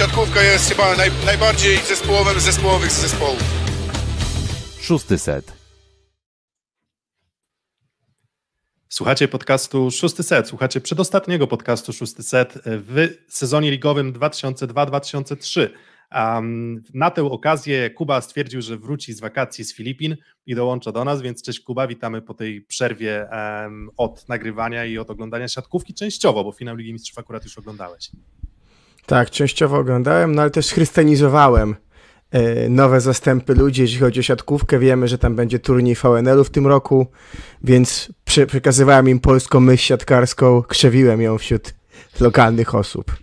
siatkówka jest chyba naj, najbardziej zespołowym zespołowych zespołów. Szósty set. Słuchacie podcastu Szósty Set, słuchacie przedostatniego podcastu Szósty Set w sezonie ligowym 2002-2003. Um, na tę okazję Kuba stwierdził, że wróci z wakacji z Filipin i dołącza do nas, więc cześć Kuba, witamy po tej przerwie um, od nagrywania i od oglądania siatkówki częściowo, bo finał Ligi Mistrzów akurat już oglądałeś. Tak, częściowo oglądałem, no ale też chrystianizowałem e, nowe zastępy ludzi, jeśli chodzi o siatkówkę. Wiemy, że tam będzie turniej VNL-u w tym roku, więc przekazywałem im polską myśl siatkarską, krzewiłem ją wśród lokalnych osób.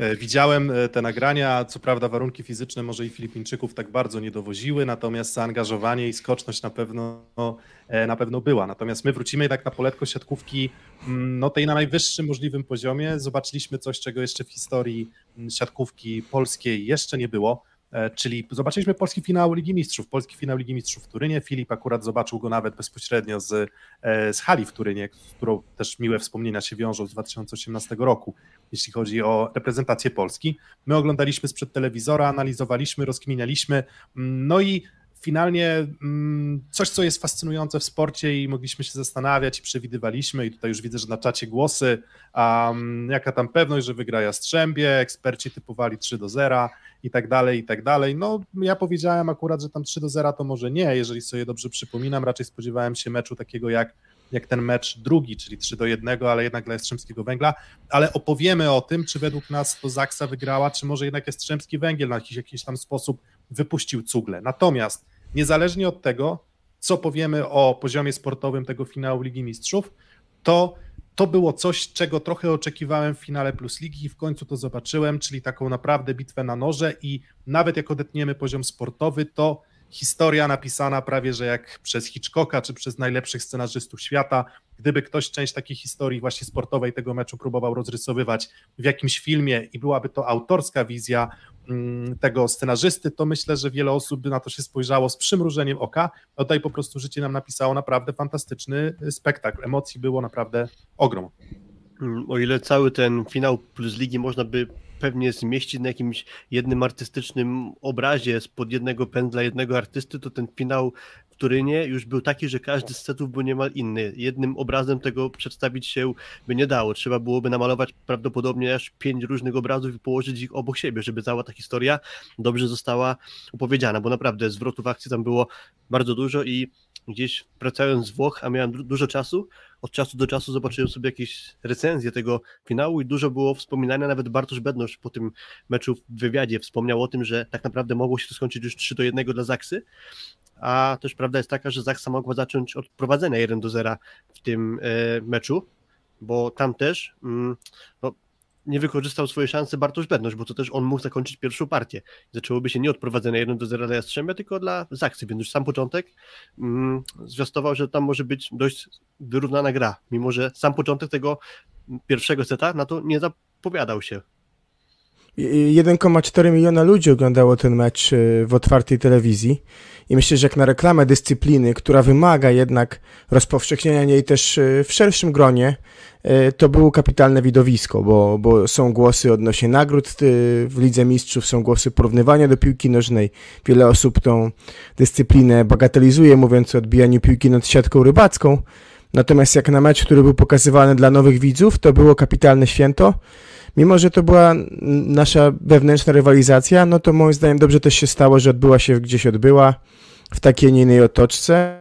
E, widziałem e, te nagrania, co prawda warunki fizyczne może i Filipińczyków tak bardzo nie dowoziły, natomiast zaangażowanie i skoczność na pewno, e, na pewno była. Natomiast my wrócimy jednak na poletko siatkówki mm, no tej na najwyższym możliwym poziomie. Zobaczyliśmy coś, czego jeszcze w historii mm, siatkówki polskiej jeszcze nie było. Czyli zobaczyliśmy polski finał Ligi Mistrzów, polski finał Ligi Mistrzów w Turynie. Filip akurat zobaczył go nawet bezpośrednio z, z hali w Turynie, z którą też miłe wspomnienia się wiążą z 2018 roku, jeśli chodzi o reprezentację Polski. My oglądaliśmy sprzed telewizora, analizowaliśmy, rozkminialiśmy, no i finalnie mm, coś, co jest fascynujące w sporcie i mogliśmy się zastanawiać i przewidywaliśmy i tutaj już widzę, że na czacie głosy, um, jaka tam pewność, że wygra Jastrzębie, eksperci typowali 3 do 0 i tak dalej, i tak dalej. No ja powiedziałem akurat, że tam 3 do 0 to może nie, jeżeli sobie dobrze przypominam, raczej spodziewałem się meczu takiego jak jak ten mecz drugi, czyli 3 do 1, ale jednak dla Jastrzębskiego Węgla, ale opowiemy o tym, czy według nas to Zaksa wygrała, czy może jednak Jastrzębski Węgiel na jakiś, jakiś tam sposób wypuścił cugle. Natomiast niezależnie od tego, co powiemy o poziomie sportowym tego finału Ligi Mistrzów, to to było coś, czego trochę oczekiwałem w finale Plus Ligi i w końcu to zobaczyłem, czyli taką naprawdę bitwę na noże i nawet jak odetniemy poziom sportowy, to historia napisana prawie, że jak przez Hitchcocka, czy przez najlepszych scenarzystów świata. Gdyby ktoś część takiej historii właśnie sportowej tego meczu próbował rozrysowywać w jakimś filmie i byłaby to autorska wizja mm, tego scenarzysty, to myślę, że wiele osób by na to się spojrzało z przymrużeniem oka. A tutaj po prostu życie nam napisało naprawdę fantastyczny spektakl. Emocji było naprawdę ogrom. Mm, o ile cały ten finał plus ligi można by pewnie zmieścić na jakimś jednym artystycznym obrazie spod jednego pędzla jednego artysty, to ten finał w Turynie już był taki, że każdy z setów był niemal inny. Jednym obrazem tego przedstawić się by nie dało. Trzeba byłoby namalować prawdopodobnie aż pięć różnych obrazów i położyć ich obok siebie, żeby cała ta historia dobrze została opowiedziana, bo naprawdę zwrotów akcji tam było bardzo dużo i gdzieś wracając z Włoch, a miałem dużo czasu, od czasu do czasu zobaczyłem sobie jakieś recenzje tego finału i dużo było wspominania, nawet Bartosz Bednosz po tym meczu w wywiadzie wspomniał o tym, że tak naprawdę mogło się to skończyć już 3 do 1 dla Zaksy, a też prawda jest taka, że Zaksa mogła zacząć od prowadzenia 1 do 0 w tym e, meczu, bo tam też mm, no, nie wykorzystał swojej szansy Bartosz Bednosz, bo to też on mógł zakończyć pierwszą partię. Zaczęłoby się nie od prowadzenia 1 do 0 dla Jastrzębia, tylko dla Zaksy, więc już sam początek mm, zwiastował, że tam może być dość wyrównana gra, mimo że sam początek tego pierwszego seta na to nie zapowiadał się. 1,4 miliona ludzi oglądało ten mecz y, w otwartej telewizji i myślę, że jak na reklamę dyscypliny, która wymaga jednak rozpowszechnienia jej też y, w szerszym gronie, y, to było kapitalne widowisko, bo, bo są głosy odnośnie nagród w Lidze Mistrzów, są głosy porównywania do piłki nożnej. Wiele osób tą dyscyplinę bagatelizuje, mówiąc o odbijaniu piłki nad siatką rybacką. Natomiast jak na mecz, który był pokazywany dla nowych widzów, to było kapitalne święto mimo że to była nasza wewnętrzna rywalizacja, no to moim zdaniem dobrze też się stało, że odbyła się gdzieś odbyła w takiej, nie innej otoczce.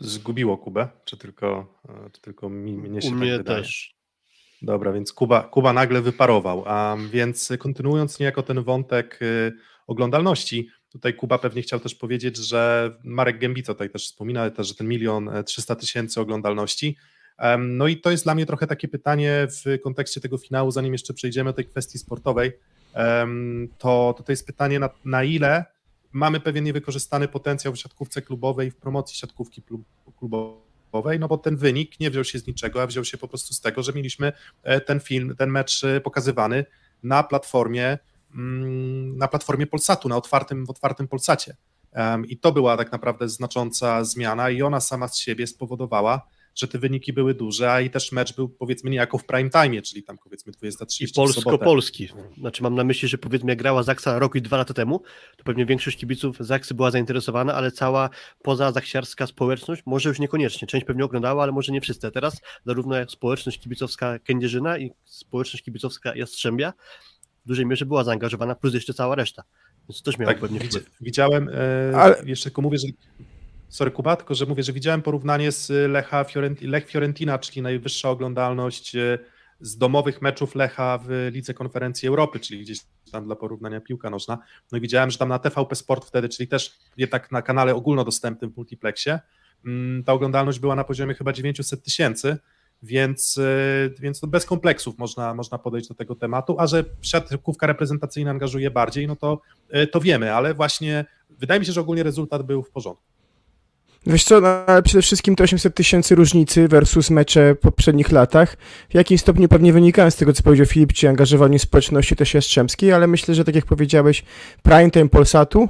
Zgubiło Kubę, czy tylko, czy tylko mi, mnie się U tak mnie wydaje? też. Dobra, więc Kuba, Kuba nagle wyparował. A więc kontynuując niejako ten wątek y, oglądalności, Tutaj Kuba pewnie chciał też powiedzieć, że Marek Gębico tutaj też wspomina, też, że ten milion e, trzysta tysięcy oglądalności. No i to jest dla mnie trochę takie pytanie w kontekście tego finału, zanim jeszcze przejdziemy do tej kwestii sportowej, to, to, jest pytanie na, na ile mamy pewien niewykorzystany potencjał w siatkówce klubowej, w promocji siatkówki klubowej, no bo ten wynik nie wziął się z niczego, a wziął się po prostu z tego, że mieliśmy e, ten film, ten mecz e, pokazywany na platformie na platformie Polsatu, na otwartym, w otwartym Polsacie. I to była tak naprawdę znacząca zmiana i ona sama z siebie spowodowała, że te wyniki były duże, a i też mecz był powiedzmy niejako w prime time, czyli tam powiedzmy 23 I polsko-polski. Znaczy mam na myśli, że powiedzmy jak grała Zaksa rok i dwa lata temu, to pewnie większość kibiców Zaksy była zainteresowana, ale cała poza zaksiarska społeczność, może już niekoniecznie, część pewnie oglądała, ale może nie wszyscy. Teraz zarówno społeczność kibicowska Kędzierzyna i społeczność kibicowska Jastrzębia w dużej mierze była zaangażowana, plus jeszcze cała reszta. Więc to też miało tak, pewnie wpływ. Widziałem, e, Ale- jeszcze tylko mówię, że sorry Kuba, tylko że mówię, że widziałem porównanie z Lecha Fiorenti, Lech Fiorentina, czyli najwyższa oglądalność e, z domowych meczów Lecha w Lidze Konferencji Europy, czyli gdzieś tam dla porównania piłka nożna. No i widziałem, że tam na TVP Sport wtedy, czyli też jednak na kanale ogólnodostępnym w multiplexie, mm, ta oglądalność była na poziomie chyba 900 tysięcy, więc, e, więc to bez kompleksów można, można podejść do tego tematu, a że siatkówka reprezentacyjna angażuje bardziej, no to, e, to wiemy, ale właśnie wydaje mi się, że ogólnie rezultat był w porządku. Wiesz co, no, ale przede wszystkim to 800 tysięcy różnicy versus mecze w poprzednich latach. W jakimś stopniu pewnie wynikają z tego, co powiedział Filip, czy angażowaniu społeczności też jastrzębskiej, ale myślę, że tak jak powiedziałeś, prime time Polsatu,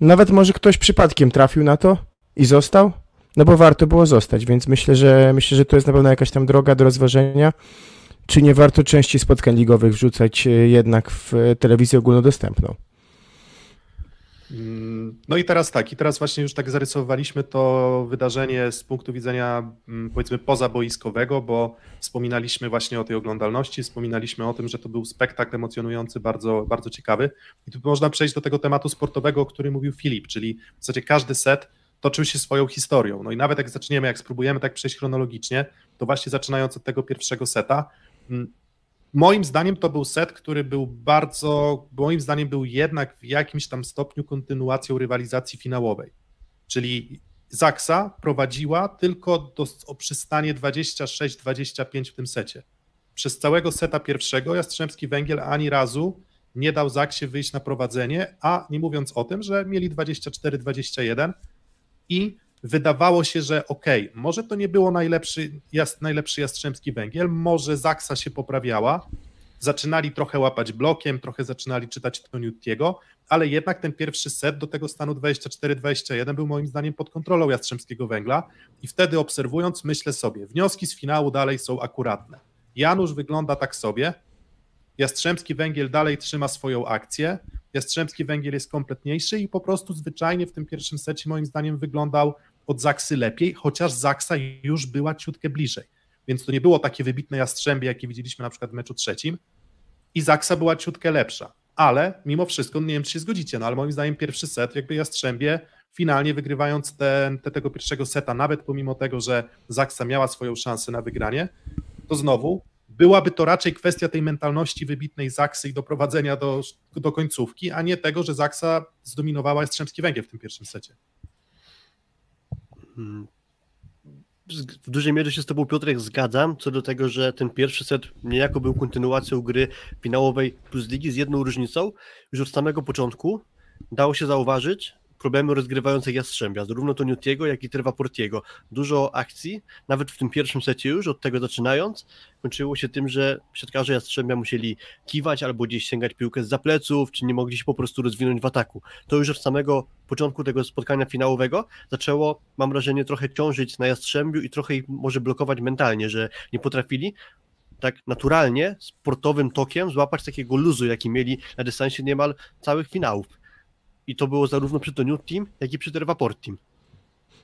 nawet może ktoś przypadkiem trafił na to i został, no bo warto było zostać, więc myślę, że myślę, że to jest na pewno jakaś tam droga do rozważenia, czy nie warto częściej spotkań ligowych wrzucać e, jednak w e, telewizję ogólnodostępną. Mm, No i teraz tak, i teraz właśnie już tak zarysowaliśmy to wydarzenie z punktu widzenia mm, powiedzmy pozaboiskowego, bo wspominaliśmy właśnie o tej oglądalności, wspominaliśmy o tym, że to był spektakl emocjonujący, bardzo, bardzo ciekawy. I tu można przejść do tego tematu sportowego, o którym mówił Filip, czyli w zasadzie każdy set toczył się swoją historią. No i nawet jak zaczniemy, jak spróbujemy tak przejść chronologicznie, to właśnie zaczynając od tego pierwszego seta, mm, Moim zdaniem to był set, który był bardzo, moim zdaniem był jednak w jakimś tam stopniu kontynuacją rywalizacji finałowej. Czyli Zaksa prowadziła tylko do, o przystanie 26-25 w tym secie. Przez całego seta pierwszego Jastrzębski Węgiel ani razu nie dał Zaksie wyjść na prowadzenie, a nie mówiąc o tym, że mieli 24-21 i wydawało się, że okej, okay, może to nie było najlepszy, jas, najlepszy Jastrzębski Węgiel, może Zaksa się poprawiała, zaczynali trochę łapać blokiem, trochę zaczynali czytać Toniutiego, ale jednak ten pierwszy set do tego stanu 24-21 był moim zdaniem pod kontrolą Jastrzębskiego Węgla. I wtedy obserwując myślę sobie, wnioski z finału dalej są akuratne. Janusz wygląda tak sobie, Jastrzębski Węgiel dalej trzyma swoją akcję, Jastrzębski Węgiel jest kompletniejszy i po prostu zwyczajnie w tym pierwszym secie moim zdaniem wyglądał od Zaksy lepiej, chociaż Zaksa już była ciutkę bliżej. Więc to nie było takie wybitne Jastrzębie, jakie widzieliśmy na przykład w meczu trzecim i Zaksa była ciutkę lepsza. Ale mimo wszystko, nie wiem czy się zgodzicie, no ale moim zdaniem pierwszy set, jakby Jastrzębie finalnie wygrywając te, te, tego pierwszego seta, nawet pomimo tego, że Zaksa miała swoją szansę na wygranie, to znowu byłaby to raczej kwestia tej mentalności wybitnej Zaksy i doprowadzenia do, do końcówki, a nie tego, że Zaksa zdominowała Jastrzębski Węgiel w tym pierwszym secie. W dużej mierze się z Tobą, Piotrek, zgadzam co do tego, że ten pierwszy set niejako był kontynuacją gry finałowej plus ligi z jedną różnicą. Już od samego początku dało się zauważyć problemy rozgrywające Jastrzębia, zarówno Toniutiego, jak i Trewa Portiego. Dużo akcji, nawet w tym pierwszym secie już, od tego zaczynając, kończyło się tym, że siatkarze Jastrzębia musieli kiwać albo gdzieś sięgać piłkę z zapleców, czy nie mogli się po prostu rozwinąć w ataku. To już od samego początku tego spotkania finałowego zaczęło, mam wrażenie, trochę ciążyć na Jastrzębiu i trochę ich może blokować mentalnie, że nie potrafili tak naturalnie, sportowym tokiem złapać takiego luzu, jaki mieli na dystansie niemal całych finałów. I to było zarówno przy Toniu Team, jak i przy Tervaport Team.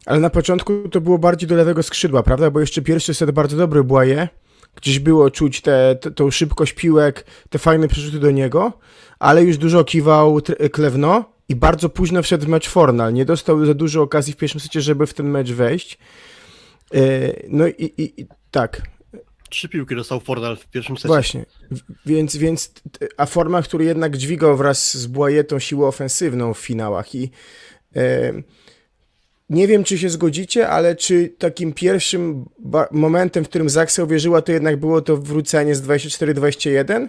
Ale na początku to było bardziej do lewego skrzydła, prawda? Bo jeszcze pierwszy set bardzo dobry Błaje. Gdzieś było czuć tę tą szybkość piłek, te fajne przerzuty do niego, ale już dużo kiwał Klewno i bardzo późno wszedł w mecz Fornal. Nie dostał za dużo okazji w pierwszym secie, żeby w ten mecz wejść. No i, i, i tak, Trzy piłki dostał Fornal w pierwszym secie. Właśnie, więc, więc a Forma, który jednak dźwigał wraz z Błajetą siłę ofensywną w finałach i e, nie wiem, czy się zgodzicie, ale czy takim pierwszym momentem, w którym Zaksa uwierzyła, to jednak było to wrócenie z 24-21?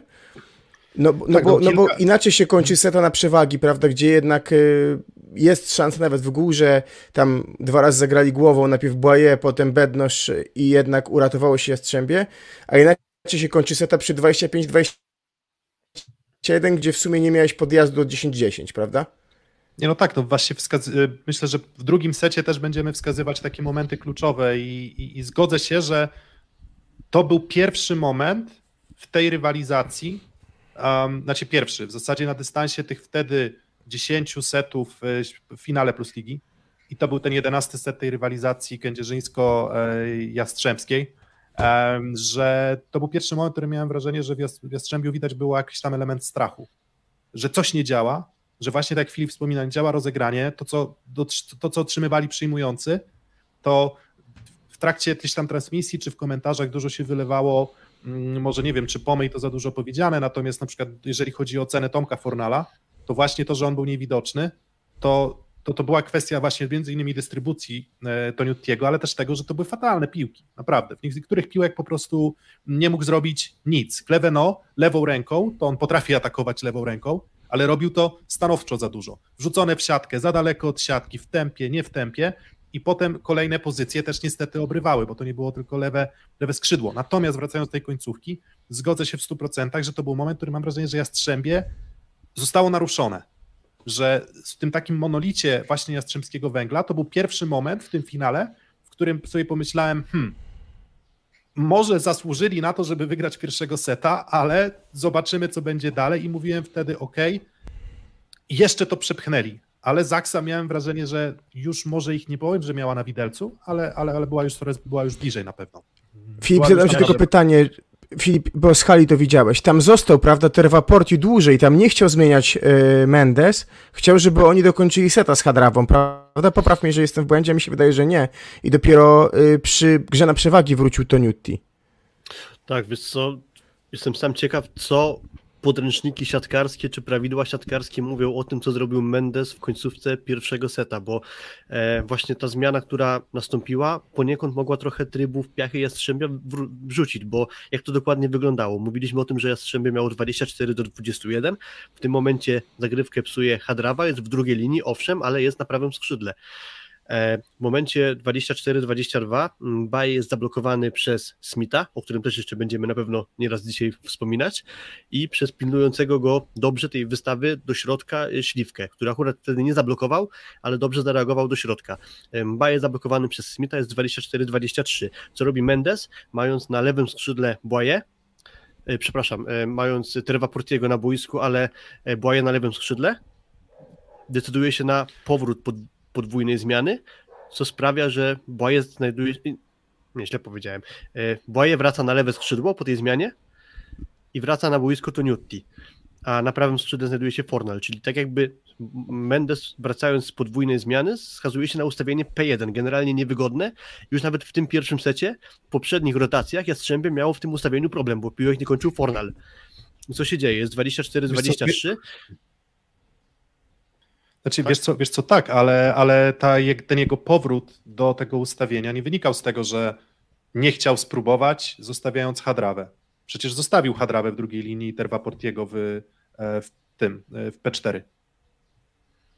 No, no, tak, bo, no, bo inaczej się kończy seta na przewagi, prawda, gdzie jednak y, jest szansa nawet w górze, tam dwa razy zagrali głową, najpierw Błaje, potem Bednosz i jednak uratowało się Jastrzębie, a inaczej się kończy seta przy 25-21, gdzie w sumie nie miałeś podjazdu do 10-10, prawda? Nie no tak, to właśnie wskaz... Y, myślę, że w drugim secie też będziemy wskazywać takie momenty kluczowe i, i, i zgodzę się, że to był pierwszy moment w tej rywalizacji, um, znaczy pierwszy, w zasadzie na dystansie tych wtedy 10 setów w finale Plus Ligi. I to był ten 11 set tej rywalizacji kędzierzyńsko-jastrzębskiej, że to był pierwszy moment, w którym miałem wrażenie, że w Jastrzębiu widać było jakiś tam element strachu, że coś nie działa, że właśnie tak jak Filip wspomina, nie działa rozegranie, to co, to, co otrzymywali przyjmujący, to w trakcie jakiejś tam transmisji czy w komentarzach dużo się wylewało, mm, może nie wiem, czy pomyj to za dużo powiedziane, natomiast na przykład jeżeli chodzi o cenę Tomka Fornala, to właśnie to, że on był niewidoczny, to, to, to była kwestia właśnie między innymi dystrybucji e, Toniutiego, ale też tego, że to były fatalne piłki, naprawdę. W niektórych piłek po prostu nie mógł zrobić nic. Kleveno lewą ręką, to on potrafi atakować lewą ręką, ale robił to stanowczo za dużo. Wrzucone w siatkę, za daleko od siatki, w tempie, nie w tempie i potem kolejne pozycje też niestety obrywały, bo to nie było tylko lewe, lewe skrzydło. Natomiast wracając do tej końcówki, zgodzę się w 100%, że to był moment, który mam wrażenie, że Jastrzębie zostało naruszone. Że w tym takim monolicie właśnie Jastrzębskiego Węgla to był pierwszy moment w tym finale, w którym sobie pomyślałem, hmm, może zasłużyli na to, żeby wygrać pierwszego seta, ale zobaczymy, co będzie dalej. I mówiłem wtedy, ok, jeszcze to przepchnęli. Ale Zaksa miałem wrażenie, że już może ich nie powiem, że miała na widelcu, ale, ale, ale była, już była już bliżej na pewno. Filip, zadam ci tylko pytanie, Filip, bo z hali to widziałeś. Tam został, prawda, Terwaporti dłużej, tam nie chciał zmieniać y, Mendes, chciał, żeby oni dokończyli seta z Hadrawą, prawda? Popraw mnie, że jestem w błędzie, mi się wydaje, że nie. I dopiero y, przy grze na przewagi wrócił Toniutti. Tak, wiesz co, jestem sam ciekaw, co podręczniki siatkarskie czy prawidła siatkarskie mówią o tym, co zrobił Mendes w końcówce pierwszego seta, bo e, właśnie ta zmiana, która nastąpiła, poniekąd mogła trochę trybów piachy Jastrzębia wrzucić, bo jak to dokładnie wyglądało? Mówiliśmy o tym, że Jastrzębie miało 24 do 21, w tym momencie zagrywkę psuje Hadrawa, jest w drugiej linii, owszem, ale jest na prawym skrzydle. E, w momencie 24-22 mm, Baj jest zablokowany przez Smitha, o którym też jeszcze będziemy na pewno nieraz dzisiaj wspominać, i przez pilnującego go dobrze tej wystawy do środka e, Śliwkę, który akurat wtedy nie zablokował, ale dobrze zareagował do środka. E, Baj jest zablokowany przez Smitha, jest 24-23. Co robi Mendes, mając na lewym skrzydle Błaje, przepraszam, mając Terwa Portiego na boisku, ale Błaje na lewym skrzydle, decyduje się na powrót pod podwójnej zmiany, co sprawia, że Boje znajduje nie, źle powiedziałem, e, Boje wraca na lewe skrzydło po tej zmianie i wraca na boisko Toniutti, a na prawym skrzydle znajduje się Fornal, czyli tak jakby Mendes wracając z podwójnej zmiany skazuje się na ustawienie P1, generalnie niewygodne. Już nawet w tym pierwszym secie, w poprzednich rotacjach Jastrzębie miało w tym ustawieniu problem, bo piłek nie kończył Fornal. Co się dzieje? Jest 24-23, znaczy, tak? wiesz, co, wiesz co, tak, ale, ale ta, ten jego powrót do tego ustawienia nie wynikał z tego, że nie chciał spróbować, zostawiając Hadrawę. Przecież zostawił Hadrawę w drugiej linii Terwa Portiego w, e, w tym, e, w P4.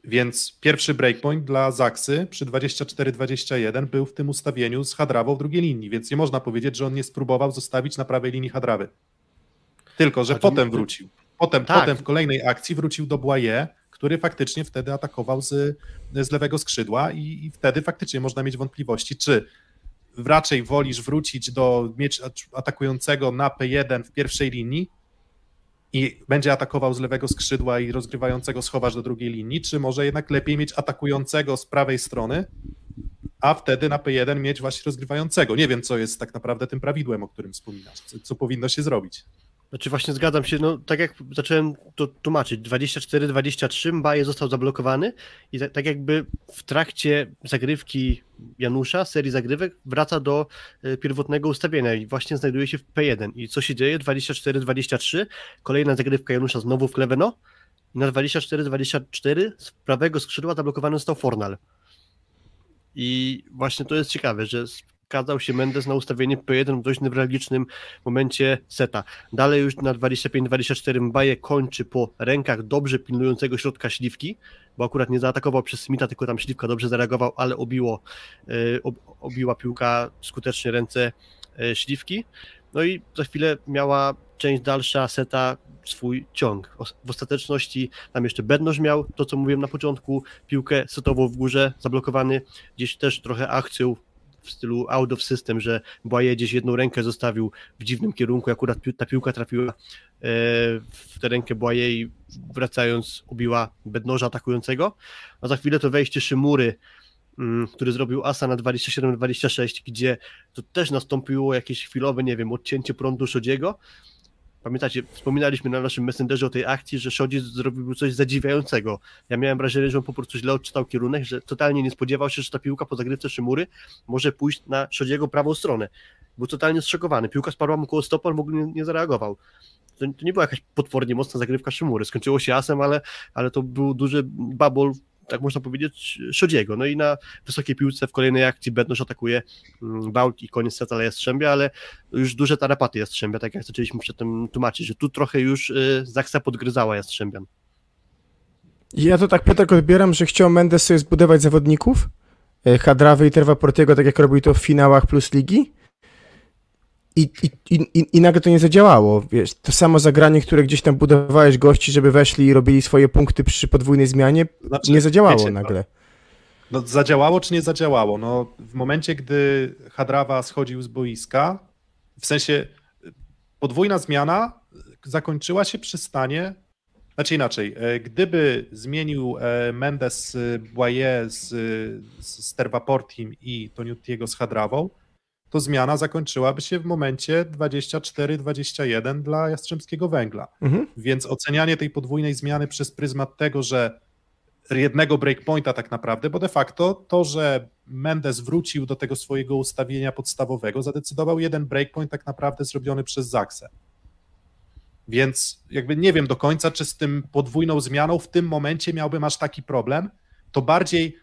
Więc pierwszy breakpoint dla Zaksy przy 24-21 był w tym ustawieniu z Hadrawą w drugiej linii, więc nie można powiedzieć, że on nie spróbował zostawić na prawej linii Hadrawy. Tylko, że potem wrócił. Potem, tak. potem w kolejnej akcji wrócił do Błaje, który faktycznie wtedy atakował z, z lewego skrzydła i, i wtedy faktycznie można mieć wątpliwości, czy raczej wolisz wrócić do mieć atakującego na P1 w pierwszej linii i będzie atakował z lewego skrzydła i rozgrywającego schowasz do drugiej linii, czy może jednak lepiej mieć atakującego z prawej strony, a wtedy na P1 mieć właśnie rozgrywającego. Nie wiem, co jest tak naprawdę tym prawidłem, o którym wspominasz, co, co powinno się zrobić. Znaczy właśnie zgadzam się, no tak jak zacząłem to tłumaczyć, 24-23 Mbaje został zablokowany i tak, tak, jakby w trakcie zagrywki Janusza, serii zagrywek, wraca do y, pierwotnego ustawienia i właśnie znajduje się w P1. I co się dzieje? 24-23, kolejna zagrywka Janusza znowu w Kleveno i na 24-24 z prawego skrzydła zablokowany został Fornal. I właśnie to jest ciekawe, że zgadzał się Mendes na ustawienie P1 w dość newralgicznym momencie seta. Dalej już na 25-24 Mbaje kończy po rękach dobrze pilnującego środka Śliwki, bo akurat nie zaatakował przez Smitha, tylko tam Śliwka dobrze zareagował, ale obiło, e, obiła piłka skutecznie ręce e, Śliwki. No i za chwilę miała część dalsza seta swój ciąg. W ostateczności tam jeszcze Bednoż miał to, co mówiłem na początku, piłkę setową w górze, zablokowany, gdzieś też trochę akcją w stylu out of system, że Błaje gdzieś jedną rękę zostawił w dziwnym kierunku, akurat ta piłka trafiła e, w tę rękę Błaje i wracając ubiła Bednoża atakującego, a za chwilę to wejście Szymury, mm, który zrobił asa na 27-26, gdzie to też nastąpiło jakieś chwilowe, nie wiem, odcięcie prądu Szodziego, Pamiętacie, wspominaliśmy na naszym messengerze o tej akcji, że Szodzic zrobił coś zadziwiającego. Ja miałem wrażenie, że on po prostu źle odczytał kierunek, że totalnie nie spodziewał się, że ta piłka po zagrywce Szymury może pójść na Szodziego prawą stronę. Był totalnie zszokowany. Piłka spadła mu koło stopa, on w ogóle nie, nie zareagował. To, to, nie była jakaś potwornie mocna zagrywka Szymury. Skończyło się asem, ale, ale to był duży babol tak można powiedzieć, Szodziego. No i na wysokiej piłce w kolejnej akcji Bednosz atakuje mm, Bałk i koniec seta Jastrzębia, ale już duże tarapaty Jastrzębia, tak jak zaczęliśmy przedtem tłumaczyć, że tu trochę już y, Zaksa podgryzała Jastrzębian. Ja to tak Piotrek odbieram, że chciał Mendes sobie zbudować zawodników, y, Hadrawy i Terwa Portiego, tak jak robił to w finałach plus ligi, i, i, i, I nagle to nie zadziałało. Wiesz, to samo zagranie, które gdzieś tam budowałeś gości, żeby weszli i robili swoje punkty przy podwójnej zmianie, znaczy, nie zadziałało wiecie, nagle. No, no, zadziałało czy nie zadziałało? No, w momencie, gdy Hadrawa schodził z boiska, w sensie podwójna zmiana zakończyła się przy stanie, znaczy inaczej, e, gdyby zmienił e, Mendes Boye z, z Tervaportim i Toniutiego z Hadrawą, to zmiana zakończyłaby się w momencie 24-21 dla Jastrzębskiego Węgla. Mhm. Więc ocenianie tej podwójnej zmiany przez pryzmat tego, że jednego breakpointa tak naprawdę, bo de facto to, że Mendes wrócił do tego swojego ustawienia podstawowego, zadecydował jeden breakpoint tak naprawdę zrobiony przez Zaksę. Więc jakby nie wiem do końca, czy z tym podwójną zmianą w tym momencie miałbym aż taki problem. To bardziej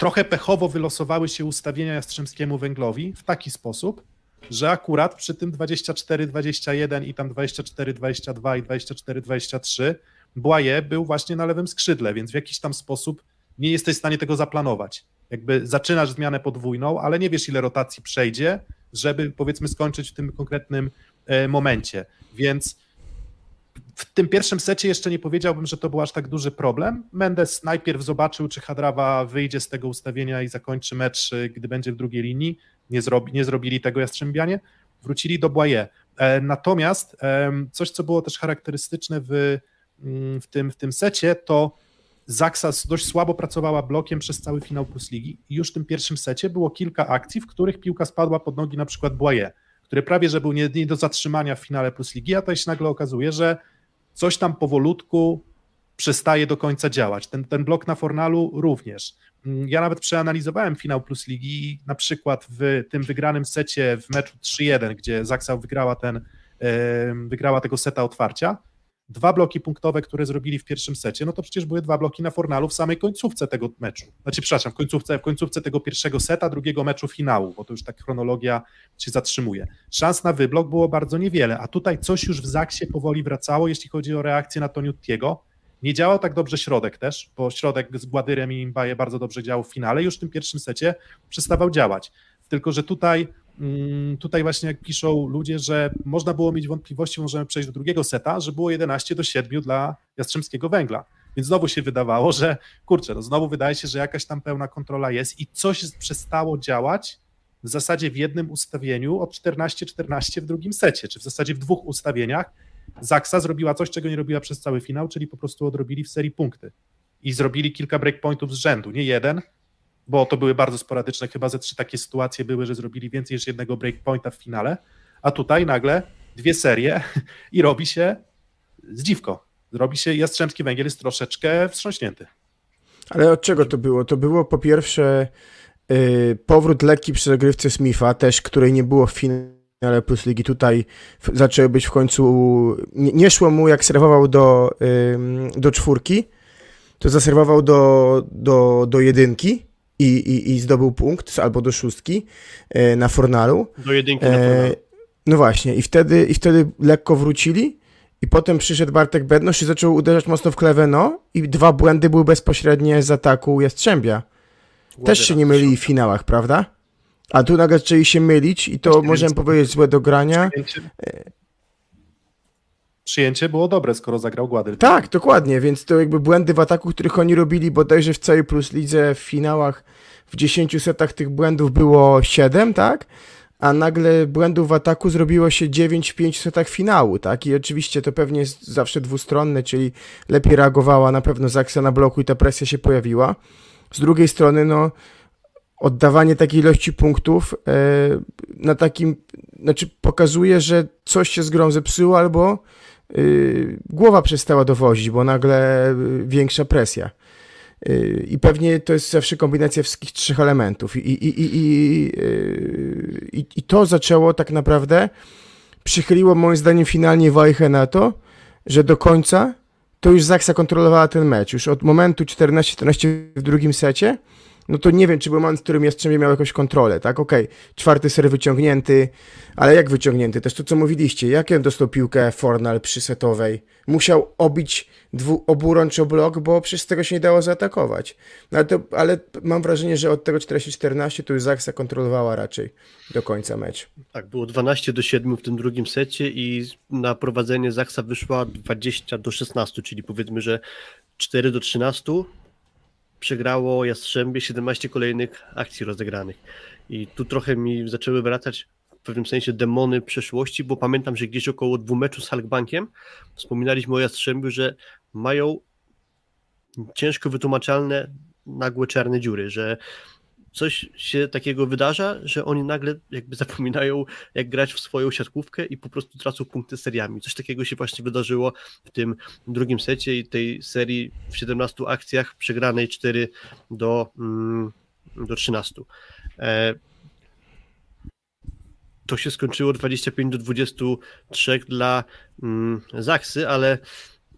trochę pechowo wylosowały się ustawienia Jastrzębskiemu Węglowi w taki sposób, że akurat przy tym 24-21 i tam 24-22 i 24-23 Błaje był właśnie na lewym skrzydle, więc w jakiś tam sposób nie jesteś w stanie tego zaplanować. Jakby zaczynasz zmianę podwójną, ale nie wiesz ile rotacji przejdzie, żeby powiedzmy skończyć w tym konkretnym e, momencie. Więc w tym pierwszym secie jeszcze nie powiedziałbym, że to był aż tak duży problem. Mendes najpierw zobaczył, czy Hadrawa wyjdzie z tego ustawienia i zakończy mecz, y, gdy będzie w drugiej linii. Nie, zrobi, nie zrobili tego Jastrzębianie. Wrócili do Błaje. E, natomiast coś, co było też charakterystyczne w, mm, w, tym, w tym secie, to Zaksa dość słabo pracowała blokiem przez cały finał Plus Ligi już w tym pierwszym secie było kilka akcji, w których piłka spadła pod nogi na przykład Błaje, który prawie, że był nie, nie do zatrzymania w finale Plus Ligi, a to się nagle okazuje, że coś tam powolutku przestaje do końca działać. Ten, ten blok na Fornalu również. Mm, ja nawet przeanalizowałem finał Plus Ligi, na przykład w tym wygranym secie w meczu 3-1, gdzie Zaksa wygrała, ten, wygrała tego seta otwarcia. Dwa bloki punktowe, które zrobili w pierwszym secie, no to przecież były dwa bloki na Fornalu w samej końcówce tego meczu. Znaczy, przepraszam, w końcówce, w końcówce tego pierwszego seta, drugiego meczu finału, bo to już tak chronologia się zatrzymuje. Szans na wyblok było bardzo niewiele, a tutaj coś już w Zaksie powoli wracało, jeśli chodzi o reakcję na Toniutiego. Nie działał tak dobrze środek też, bo środek z Gładyrem i Imbaje bardzo dobrze działał w finale, już w tym pierwszym secie przestawał działać. Tylko, że tutaj tutaj właśnie jak piszą ludzie, że można było mieć wątpliwości, możemy przejść do drugiego seta, że było 11 do 7 dla Jastrzębskiego Węgla. Więc znowu się wydawało, że kurczę, no znowu wydaje się, że jakaś tam pełna kontrola jest i coś przestało działać w zasadzie w jednym ustawieniu od 14-14 w drugim secie, czy w zasadzie w dwóch ustawieniach. Zaksa zrobiła coś, czego nie robiła przez cały finał, czyli po prostu odrobili w serii punkty i zrobili kilka breakpointów z rzędu, nie jeden, bo to były bardzo sporadyczne, chyba ze trzy takie sytuacje były, że zrobili więcej niż jednego breakpointa w finale, a tutaj nagle dwie serie i robi się zdziwko. Robi się Jastrzębski Węgiel jest troszeczkę wstrząśnięty. Ale od czego to było? To było po pierwsze yy, powrót lekki przy zagrywce Smitha, też której nie było w finale Plus Ligi. Tutaj zaczęły być w końcu... Nie, nie, szło mu, jak serwował do, do czwórki, to zaserwował do, do, do jedynki i, i, i zdobył punkt, albo do szóstki e, na Fornalu. Do jedynki na e, Fornalu. No właśnie, i wtedy, i wtedy lekko wrócili, i potem przyszedł Bartek Bednosz i zaczął uderzać mocno w kleweno i dwa błędy były bezpośrednie z ataku Jastrzębia. Też się nie myli w finałach, prawda? A tu nagle zaczęli się mylić i to możemy powiedzieć złe do grania. Przyjęcie było dobre, skoro zagrał Gładyl. Tak, dokładnie, więc to jakby błędy w ataku, których oni robili bodajże w całej Plus Lidze w finałach, w 10 setach tych błędów było 7, tak? A nagle błędów w ataku zrobiło się 9 w 5 setach finału, tak? I oczywiście to pewnie jest zawsze dwustronne, czyli lepiej reagowała na pewno Zaksa na bloku i ta presja się pojawiła. Z drugiej strony, no, oddawanie takiej ilości punktów e, na takim, znaczy pokazuje, że coś się z grą zepsuło albo głowa przestała dowozić, bo nagle y, większa presja. Y, I pewnie to jest zawsze kombinacja wszystkich trzech elementów. I, i, i, i, i, i to zaczęło tak naprawdę, przychyliło moim zdaniem finalnie Wajchę na to, że do końca to już Zaksa kontrolowała ten mecz. Już od momentu 14-14 w drugim secie no to nie wiem, czy był moment, w którym Jastrzębie miał jakąś kontrolę, tak? Okej, okay. czwarty ser wyciągnięty, ale jak wyciągnięty? Też to, co mówiliście, jak on dostał piłkę Fornal przy setowej? Musiał obić dwu, oburącz blok, bo przez tego się nie dało zaatakować. No ale, to, ale mam wrażenie, że od tego 40-14 to już Zaksa kontrolowała raczej do końca mecz. Tak, było 12 do 7 w tym drugim secie i na prowadzenie Zaksa wyszła 20 do 16, czyli powiedzmy, że 4 do 13 przegrało Jastrzębie 17 kolejnych akcji rozegranych. I tu trochę mi zaczęły wracać w pewnym sensie demony przeszłości, bo pamiętam, że gdzieś około dwóch meczów z Halkbankiem wspominaliśmy o Jastrzębiu, że mają ciężko wytłumaczalne nagłe czarne dziury, że coś się takiego wydarza, że oni nagle jakby zapominają, jak grać w swoją siatkówkę i po prostu tracą punkty seriami. Coś takiego się właśnie wydarzyło w tym drugim secie i tej serii w 17 akcjach przegranej 4 do, mm, do 13. E, to się skończyło 25 do 23 dla mm, Zaksy, ale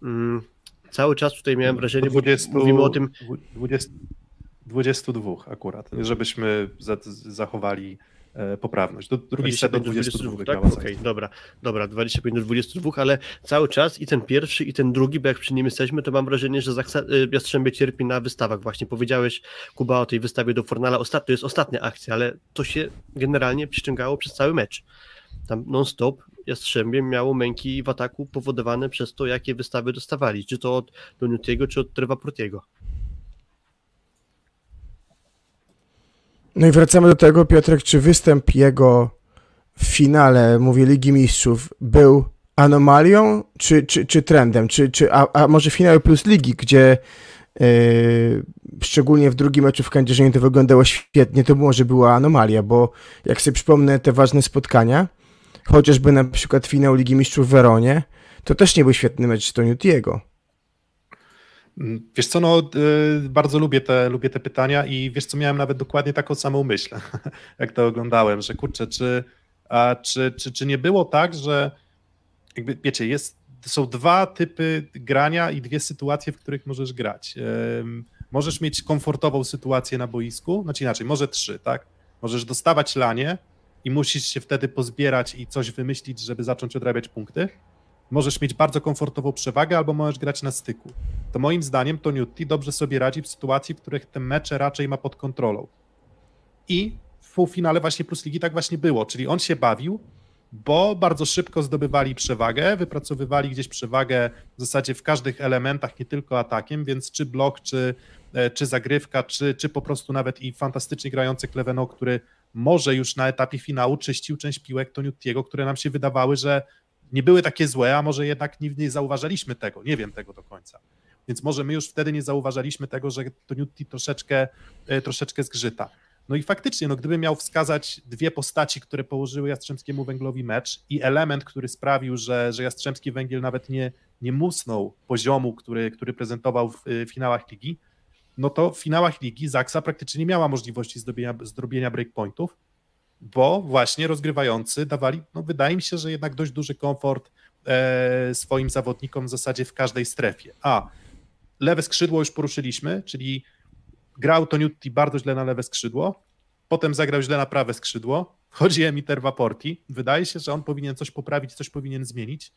mm, cały czas tutaj miałem wrażenie, 20, bo mówimy o tym... 20, 22 akurat, żebyśmy za, zachowali e, poprawność. Do drugi set do 22, 22 tak? Okej, okay, dobra, dobra, 25 do 22, ale cały czas i ten pierwszy i ten drugi, bo jak przy nim jesteśmy, to mam wrażenie, że e, Jastrzębie cierpi na wystawach. Właśnie powiedziałeś, Kuba, o tej wystawie do Fornala, Ostat, to jest ostatnia akcja, ale to się generalnie przyciągało przez cały mecz. Tam non-stop Jastrzębie miało męki w ataku powodowane przez to, jakie wystawy dostawali, czy to od Donutiego, czy od Trewa Protiego. No i wracamy do tego, Piotrek, czy występ jego w finale, mówię, Ligi Mistrzów był anomalią, czy, czy, czy trendem, czy, czy, a, a może finał plus Ligi, gdzie yy, szczególnie w drugim meczu w Kędzierzynie to wyglądało świetnie, to może była anomalia, bo jak sobie przypomnę te ważne spotkania, chociażby na przykład finał Ligi Mistrzów w Weronie, to też nie był świetny mecz Toniutiego. Mm, wiesz co, no y, bardzo lubię te, lubię te pytania i wiesz co, miałem nawet dokładnie taką samą myśl, jak to oglądałem, że kurczę, czy, a, czy, czy, czy nie było tak, że jakby, wiecie, jest, są dwa typy grania i dwie sytuacje, w których możesz grać. możesz mieć komfortową sytuację na boisku, znaczy inaczej, może trzy, tak? Możesz dostawać lanie i musisz się wtedy pozbierać i coś wymyślić, żeby zacząć odrabiać punkty, możesz mieć bardzo komfortową przewagę albo możesz grać na styku. To moim zdaniem Toniutti dobrze sobie radzi w sytuacji, w których te mecze raczej ma pod kontrolą. I w półfinale właśnie Plus Ligi tak właśnie było, czyli on się bawił, bo bardzo szybko zdobywali przewagę, wypracowywali gdzieś przewagę w zasadzie w każdych elementach, nie tylko atakiem, więc czy blok, czy, e, czy zagrywka, czy, czy po prostu nawet i fantastycznie grający Kleveno, który może już na etapie finału czyścił część piłek Toniuttiego, które nam się wydawały, że nie były takie złe, a może jednak nie, nie zauważaliśmy tego, nie wiem tego do końca. Więc może my już wtedy nie zauważaliśmy tego, że to troszeczkę, e, troszeczkę zgrzyta. No i faktycznie, no gdybym miał wskazać dwie postaci, które położyły Jastrzębskiemu Węglowi mecz i element, który sprawił, że, że Jastrzębski Węgiel nawet nie, nie musnął poziomu, który, który prezentował w, w finałach ligi, no to w finałach ligi Zaksa praktycznie nie miała możliwości zrobienia, zrobienia breakpointów, bo właśnie rozgrywający dawali, no wydaje mi się, że jednak dość duży komfort e, swoim zawodnikom w zasadzie w każdej strefie. A lewe skrzydło już poruszyliśmy, czyli grał Toniutti bardzo źle na lewe skrzydło, potem zagrał źle na prawe skrzydło, wchodzi Emiter Waporti, wydaje się, że on powinien coś poprawić, coś powinien zmienić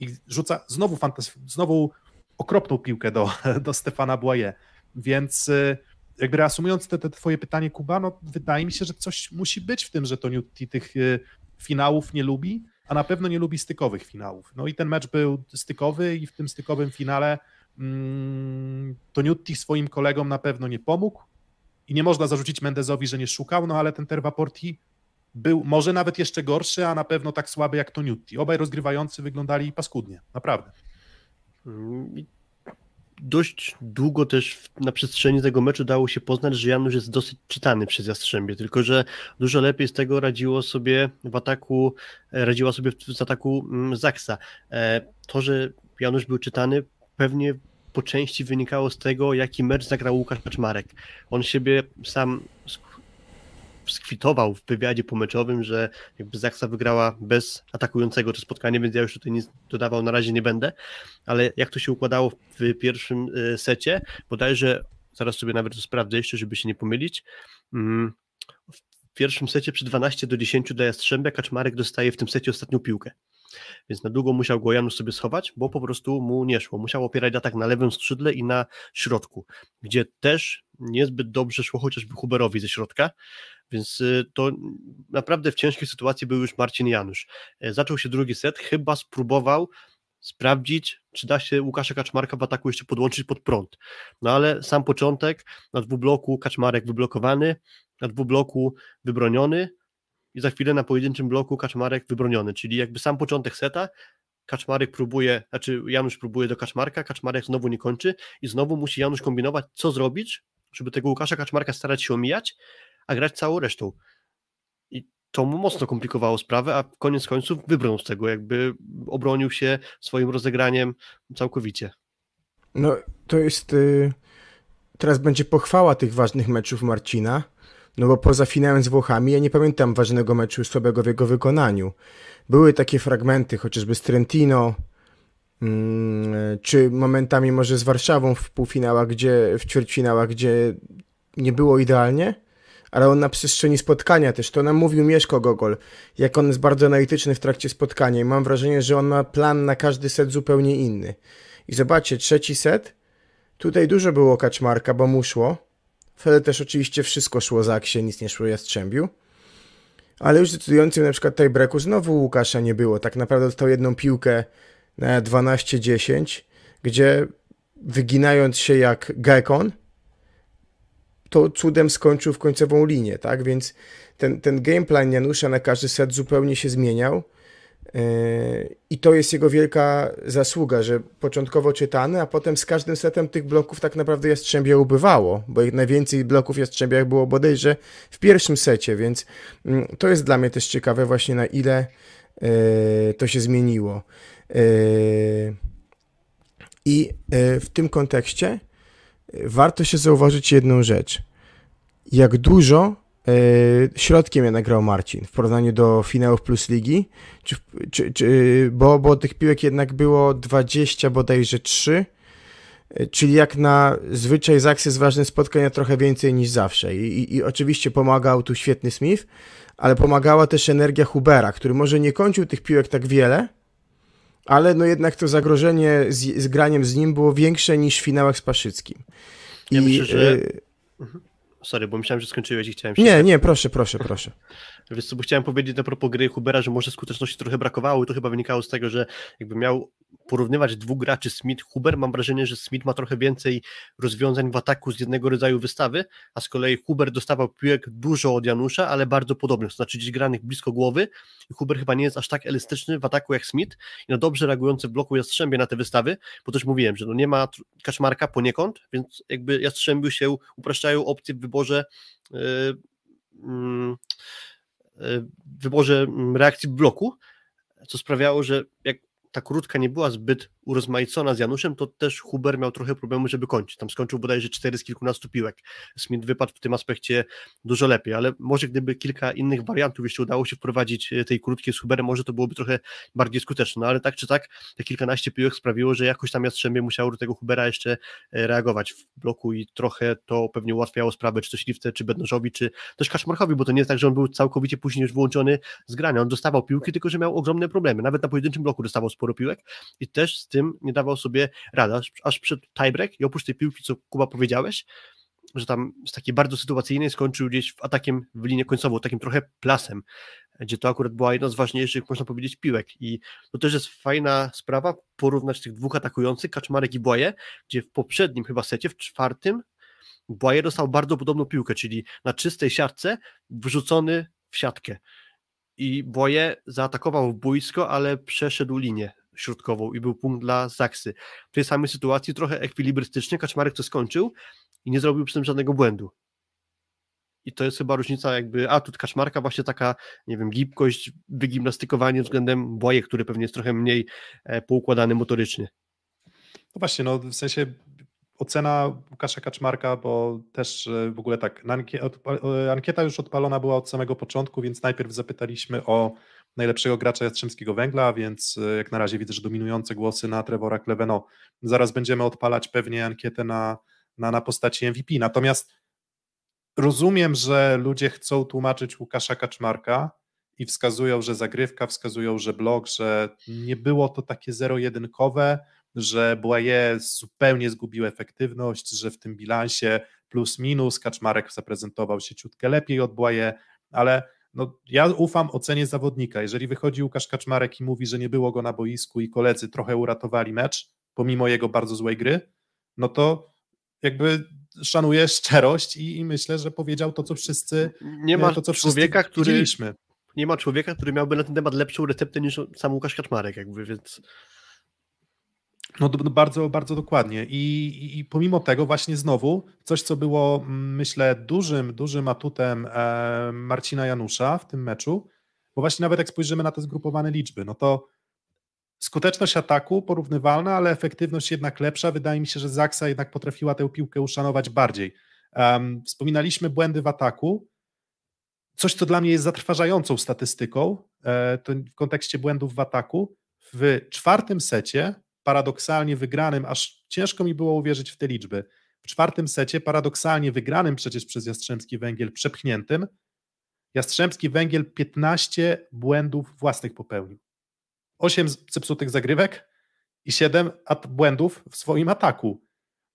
i rzuca znowu, fantas- znowu okropną piłkę do, do Stefana Błaje, więc e, jakby reasumując te, te twoje pytanie, Kuba, no wydaje mi się, że coś musi być w tym, że to Newty tych y, finałów nie lubi a na pewno nie lubi stykowych finałów. No i ten mecz był stykowy i w tym stykowym finale mm, Toniutti swoim kolegom na pewno nie pomógł i nie można zarzucić Mendezowi, że nie szukał, no ale ten Tervaporti był może nawet jeszcze gorszy, a na pewno tak słaby jak Toniutti. Obaj rozgrywający wyglądali paskudnie, naprawdę. Dość długo też na przestrzeni tego meczu dało się poznać, że Janusz jest dosyć czytany przez Jastrzębie, tylko że dużo lepiej z tego radziło sobie w ataku, e, radziła sobie w ataku mm, Zaksa. E, to, że Janusz był czytany pewnie po części wynikało z tego, jaki mecz zagrał Łukasz Kaczmarek. On siebie sam skwitował w wywiadzie pomeczowym, że jakby Zaksa wygrała bez atakującego to spotkanie, więc ja już tutaj nic dodawał na razie nie będę, ale jak to się układało w pierwszym e, secie, bodajże, zaraz sobie nawet to sprawdzę jeszcze, żeby się nie pomylić, mm, w pierwszym secie przy 12 do 10 dla Jastrzębia Kaczmarek dostaje w tym secie ostatnią piłkę. Więc na długo musiał go Janusz sobie schować, bo po prostu mu nie szło. Musiał opierać atak na lewym skrzydle i na środku, gdzie też niezbyt dobrze szło chociażby Huberowi ze środka, więc y, to naprawdę w ciężkiej sytuacji był już Marcin Janusz. E, zaczął się drugi set, chyba spróbował sprawdzić, czy da się Łukasza Kaczmarka w ataku jeszcze podłączyć pod prąd. No ale sam początek, na dwubloku Kaczmarek wyblokowany, na dwubloku wybroniony i za chwilę na pojedynczym bloku Kaczmarek wybroniony, czyli jakby sam początek seta, Kaczmarek próbuje, znaczy Janusz próbuje do Kaczmarka, Kaczmarek znowu nie kończy i znowu musi Janusz kombinować, co zrobić, żeby tego Łukasza Kaczmarka starać się omijać, a grać całą resztą. I to mu mocno komplikowało sprawę, a koniec końców wybrnął z tego, jakby obronił się swoim rozegraniem całkowicie. No, to jest. Y, teraz będzie pochwała tych ważnych meczów Marcina. No bo poza finałem z Włochami, ja nie pamiętam ważnego meczu słabego w jego wykonaniu. Były takie fragmenty, chociażby z Trentino, mm, czy momentami może z Warszawą w półfinałach, gdzie, w ćwierćfinałach, gdzie nie było idealnie, ale on na przestrzeni spotkania też, to nam mówił Mieszko Gogol, jak on jest bardzo analityczny w trakcie spotkania i mam wrażenie, że on ma plan na każdy set zupełnie inny. I zobaczcie, trzeci set, tutaj dużo było kaczmarka, bo mu szło, wtedy też oczywiście wszystko szło za Aksie, nic nie szło Jastrzębiu, ale już decydującym na przykład tiebreaku znowu Łukasza nie było, tak naprawdę dostał jedną piłkę na 12-10, gdzie wyginając się jak Gekon, to cudem skończył w końcową linię, tak? Więc ten, ten gameplan Janusza na każdy set zupełnie się zmieniał. Yy, I to jest jego wielka zasługa, że początkowo czytany, a potem z każdym setem tych bloków tak naprawdę Jastrzębia ubywało, bo ich najwięcej bloków Jastrzębia było bodajże w pierwszym secie, więc mm, to jest dla mnie też ciekawe właśnie na ile yy, to się zmieniło. Yy, I w tym kontekście warto się zauważyć jedną rzecz. Jak dużo środkiem ja nagrał Marcin w porównaniu do finałów plus ligi, czy, czy, czy, bo, bo tych piłek jednak było 20 bodajże 3, e, czyli jak na zwyczaj z akcji z ważnych spotkania trochę więcej niż zawsze. I, i, I oczywiście pomagał tu świetny Smith, ale pomagała też energia Hubera, który może nie kończył tych piłek tak wiele, ale no jednak to zagrożenie z, z graniem z nim było większe niż w finałach z Paszyckim. Ja I, myślę, że... Sorry, bo myślałem, że skończyłeś i chciałem się... Nie, nie, proszę, proszę, proszę. Wiesz co, bo chciałem powiedzieć na propos gry Hubera, że może skuteczności trochę brakowało i to chyba wynikało z tego, że jakby miał porównywać dwóch graczy Smith, Huber, mam wrażenie, że Smith ma trochę więcej rozwiązań w ataku z jednego rodzaju wystawy, a z kolei Huber dostawał piłek dużo od Janusza, ale bardzo podobnych, to znaczy gdzieś granych blisko głowy i Huber chyba nie jest aż tak elastyczny w ataku jak Smith i no dobrze reagujący w bloku Jastrzębie na te wystawy, bo też mówiłem, że no nie ma Kaczmarka poniekąd, więc jakby Jastrzębiu się upraszczają opcje w wyborze yy, yy, wyborze mm, reakcji bloku, co sprawiało, że jak ta krótka nie była zbyt urozmaicona z Januszem, to też Huber miał trochę problemu, żeby kończyć. Tam skończył bodajże 4 z kilkunastu piłek. Smith wypadł w tym aspekcie dużo lepiej, ale może gdyby kilka innych wariantów jeszcze udało się wprowadzić e, tej krótkiej z Huberem, może to byłoby trochę bardziej skuteczne. No ale tak czy tak, te kilkanaście piłek sprawiło, że jakoś tam Jastrzębie musiało do tego Hubera jeszcze e, reagować w bloku i trochę to pewnie ułatwiało sprawę, czy to Śliwce, czy Bednożowi, czy też Kaszmarchowi, bo to nie jest tak, że on był całkowicie później już wyłączony z grania. On dostawał piłki, tylko że miał ogromne problemy. Nawet na pojedynczym bloku dostawał sporo piłek i też z tym nie dawał sobie rada, aż przed tiebreak i oprócz tej piłki, co Kuba powiedziałeś, że tam z takiej bardzo sytuacyjnej skończył gdzieś w atakiem w linię końcową, takim trochę plasem. gdzie to akurat była jedna z ważniejszych, można powiedzieć, piłek. I to też jest fajna sprawa, porównać tych dwóch atakujących, Kaczmarek i Błaje, gdzie w poprzednim chyba secie, w czwartym, Błaje dostał bardzo podobną piłkę, czyli na czystej siatce wrzucony w siatkę. I Błaje zaatakował w boisko, ale przeszedł linię środkową i był punkt dla Zaksy. W tej samej sytuacji trochę ekwilibrystycznie Kaczmarek to skończył i nie zrobił przy tym żadnego błędu. I to jest chyba różnica jakby atut Kaczmarka, właśnie taka, nie wiem, gibkość, wygimnastykowanie względem Błaje, który pewnie jest trochę mniej e, poukładany motorycznie. No właśnie, no w sensie ocena Łukasza Kaczmarka, bo też e, w ogóle tak, ankieta już odpalona była od samego początku, więc najpierw zapytaliśmy o najlepszego gracza Jastrzębskiego Węgla, więc e, jak na razie widzę, że dominujące głosy na Trevora Kleveno. Zaraz będziemy odpalać pewnie ankietę na, na, na postaci MVP. Natomiast rozumiem, że ludzie chcą tłumaczyć Łukasza Kaczmarka i wskazują, że zagrywka, wskazują, że blok, że nie było to takie zero-jedynkowe, że Błaje zupełnie zgubił efektywność, że w tym bilansie plus minus Kaczmarek zaprezentował się ciutkę lepiej od Błaje, ale no, ja ufam ocenie zawodnika. Jeżeli wychodzi Łukasz Kaczmarek i mówi, że nie było go na boisku i koledzy trochę uratowali mecz, pomimo jego bardzo złej gry, no to jakby szanuję szczerość i, i myślę, że powiedział to, co wszyscy nie ma to, co człowieka, który nie ma człowieka, który miałby na ten temat lepszą receptę niż sam Łukasz Kaczmarek, jakby, więc no, no bardzo, bardzo dokładnie. I, I, pomimo tego właśnie znowu coś, co było myślę dużym, dużym atutem e, Marcina Janusza w tym meczu, bo właśnie nawet jak spojrzymy na te zgrupowane liczby, no to skuteczność ataku porównywalna, ale efektywność jednak lepsza. Wydaje mi się, że Zaksa jednak potrafiła tę piłkę uszanować bardziej. Um, wspominaliśmy błędy w ataku, coś, co dla mnie jest zatrważającą statystyką e, to w kontekście błędów w ataku. W czwartym secie paradoksalnie wygranym, aż ciężko mi było uwierzyć w te liczby. W czwartym secie, paradoksalnie wygranym przecież przez Jastrzębski Węgiel, przepchniętym, Jastrzębski Węgiel 15 błędów własnych popełnił. 8 zepsutych zagrywek i 7 błędów w swoim ataku.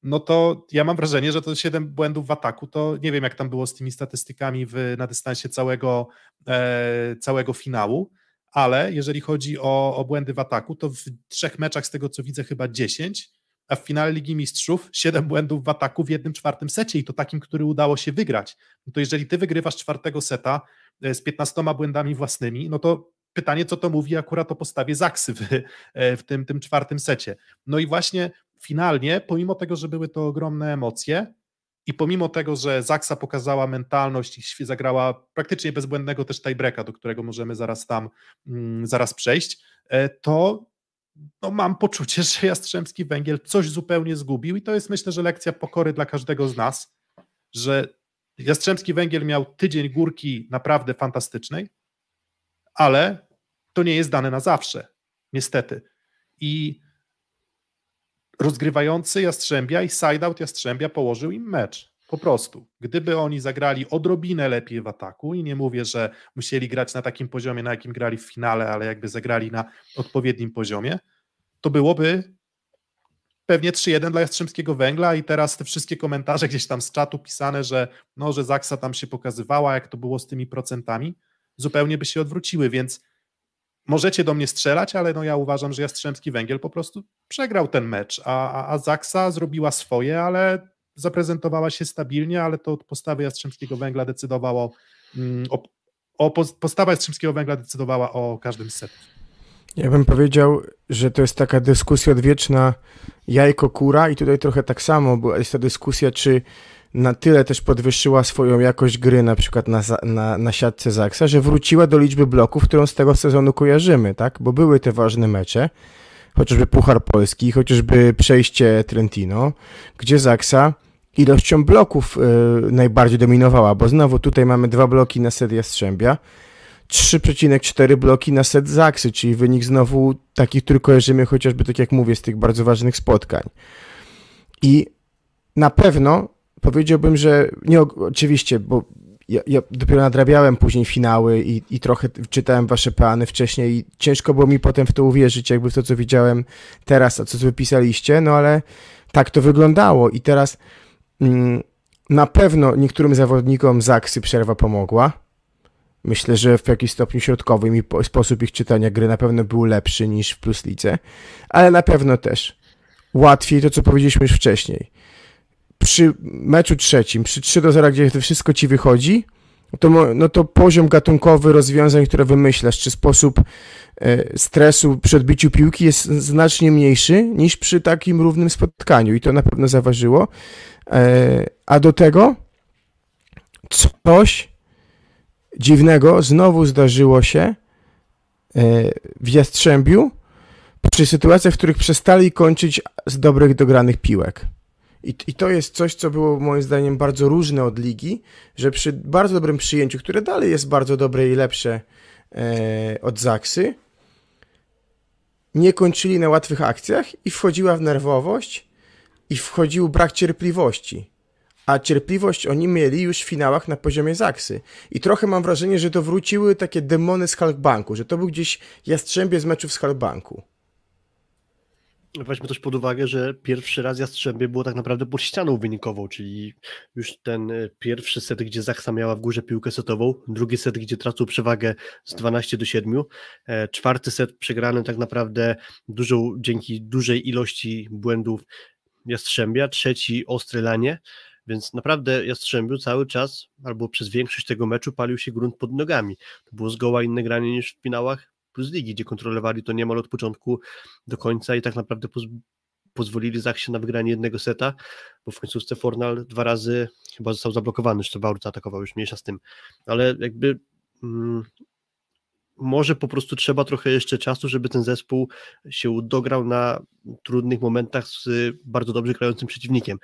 No to ja mam wrażenie, że to 7 błędów w ataku, to nie wiem jak tam było z tymi statystykami w, na dystansie całego, e, całego finału, ale jeżeli chodzi o, o błędy w ataku, to w trzech meczach z tego co widzę chyba 10, a w finale Ligi Mistrzów 7 błędów w ataku w jednym czwartym secie i to takim, który udało się wygrać. No to jeżeli ty wygrywasz czwartego seta e, z 15 błędami własnymi, no to pytanie, co to mówi akurat o postawie Zaksy w, e, w tym, tym czwartym secie. No i właśnie finalnie, pomimo tego, że były to ogromne emocje, i pomimo tego, że Zaksa pokazała mentalność i zagrała praktycznie bezbłędnego też tiebreaka, do którego możemy zaraz tam, mm, zaraz przejść, e, to no, mam poczucie, że Jastrzębski Węgiel coś zupełnie zgubił i to jest myślę, że lekcja pokory dla każdego z nas, że Jastrzębski Węgiel miał tydzień górki naprawdę fantastycznej, ale to nie jest dane na zawsze, niestety. I rozgrywający Jastrzębia i sideout Jastrzębia położył im mecz. Po prostu. Gdyby oni zagrali odrobinę lepiej w ataku i nie mówię, że musieli grać na takim poziomie, na jakim grali w finale, ale jakby zagrali na odpowiednim poziomie, to byłoby pewnie 3-1 dla Jastrzębskiego Węgla i teraz te wszystkie komentarze gdzieś tam z czatu pisane, że no, że Zaksa tam się pokazywała, jak to było z tymi procentami, zupełnie by się odwróciły, więc możecie do mnie strzelać, ale no ja uważam, że Jastrzębski Węgiel po prostu przegrał ten mecz, a, a, a Zaksa zrobiła swoje, ale zaprezentowała się stabilnie, ale to od postawy Jastrzębskiego Węgla decydowało mm, o, o postawa Jastrzębskiego Węgla decydowała o każdym setu. Ja bym powiedział, że to jest taka dyskusja odwieczna jajko-kura i tutaj trochę tak samo, bo jest ta dyskusja, czy na tyle też podwyższyła swoją jakość gry, na przykład na, na, na siatce Zaksa, że wróciła do liczby bloków, którą z tego sezonu kojarzymy, tak? Bo były te ważne mecze, chociażby Puchar Polski, chociażby przejście Trentino, gdzie Zaksa ilością bloków yy, najbardziej dominowała, bo znowu tutaj mamy dwa bloki na set Jastrzębia, 3,4 bloki na set Zaksy, czyli wynik znowu taki, który kojarzymy chociażby, tak jak mówię, z tych bardzo ważnych spotkań. I na pewno powiedziałbym, że nie oczywiście, bo ja, ja, dopiero nadrabiałem później finały i, i trochę czytałem wasze plany wcześniej i ciężko było mi potem w to uwierzyć, jakby w to, co widziałem teraz, a co wy pisaliście, no ale tak to wyglądało. I teraz mm, na pewno niektórym zawodnikom Zaksy przerwa pomogła, Myślę, że w jakimś stopniu środkowym i sposób ich czytania gry na pewno był lepszy niż w Plus Lidze, ale na pewno też. Łatwiej to, co powiedzieliśmy już wcześniej. Przy meczu trzecim, przy 3 do 0, gdzie to wszystko ci wychodzi, to, no to poziom gatunkowy rozwiązań, które wymyślasz, czy sposób e, stresu przy odbiciu piłki jest znacznie mniejszy niż przy takim równym spotkaniu i to na pewno zaważyło. E, a do tego coś dziwnego znowu zdarzyło się e, w Jastrzębiu przy sytuacjach, w których przestali kończyć z dobrych dogranych piłek. I, I to jest coś, co było moim zdaniem bardzo różne od ligi, że przy bardzo dobrym przyjęciu, które dalej jest bardzo dobre i lepsze e, od Zaksy, nie kończyli na łatwych akcjach i wchodziła w nerwowość i wchodził brak cierpliwości. A cierpliwość oni mieli już w finałach na poziomie Zaksy. I trochę mam wrażenie, że to wróciły takie demony z Halkbanku, że to był gdzieś jastrzębie z meczów z Halkbanku. Weźmy też pod uwagę, że pierwszy raz Jastrzębie było tak naprawdę pod ścianą wynikową, czyli już ten e, pierwszy set, gdzie Zachsa miała w górze piłkę setową, drugi set, gdzie tracił przewagę z 12 do 7, e, czwarty set przegrany tak naprawdę dużą, dzięki dużej ilości błędów Jastrzębia, trzeci ostry lanie, więc naprawdę Jastrzębiu cały czas, albo przez większość tego meczu palił się grunt pod nogami. To było zgoła inne granie niż w finałach plus ligi, gdzie kontrolowali to niemal od początku do końca i tak naprawdę poz pozwolili Zachsie na wygranie jednego seta, bo w końcówce Fornal dwa razy chyba został zablokowany, że to Baurca atakował, już mniejsza z tym, ale jakby mm, może po prostu trzeba trochę jeszcze czasu, żeby ten zespół się dograł na trudnych momentach z bardzo dobrze grającym przeciwnikiem.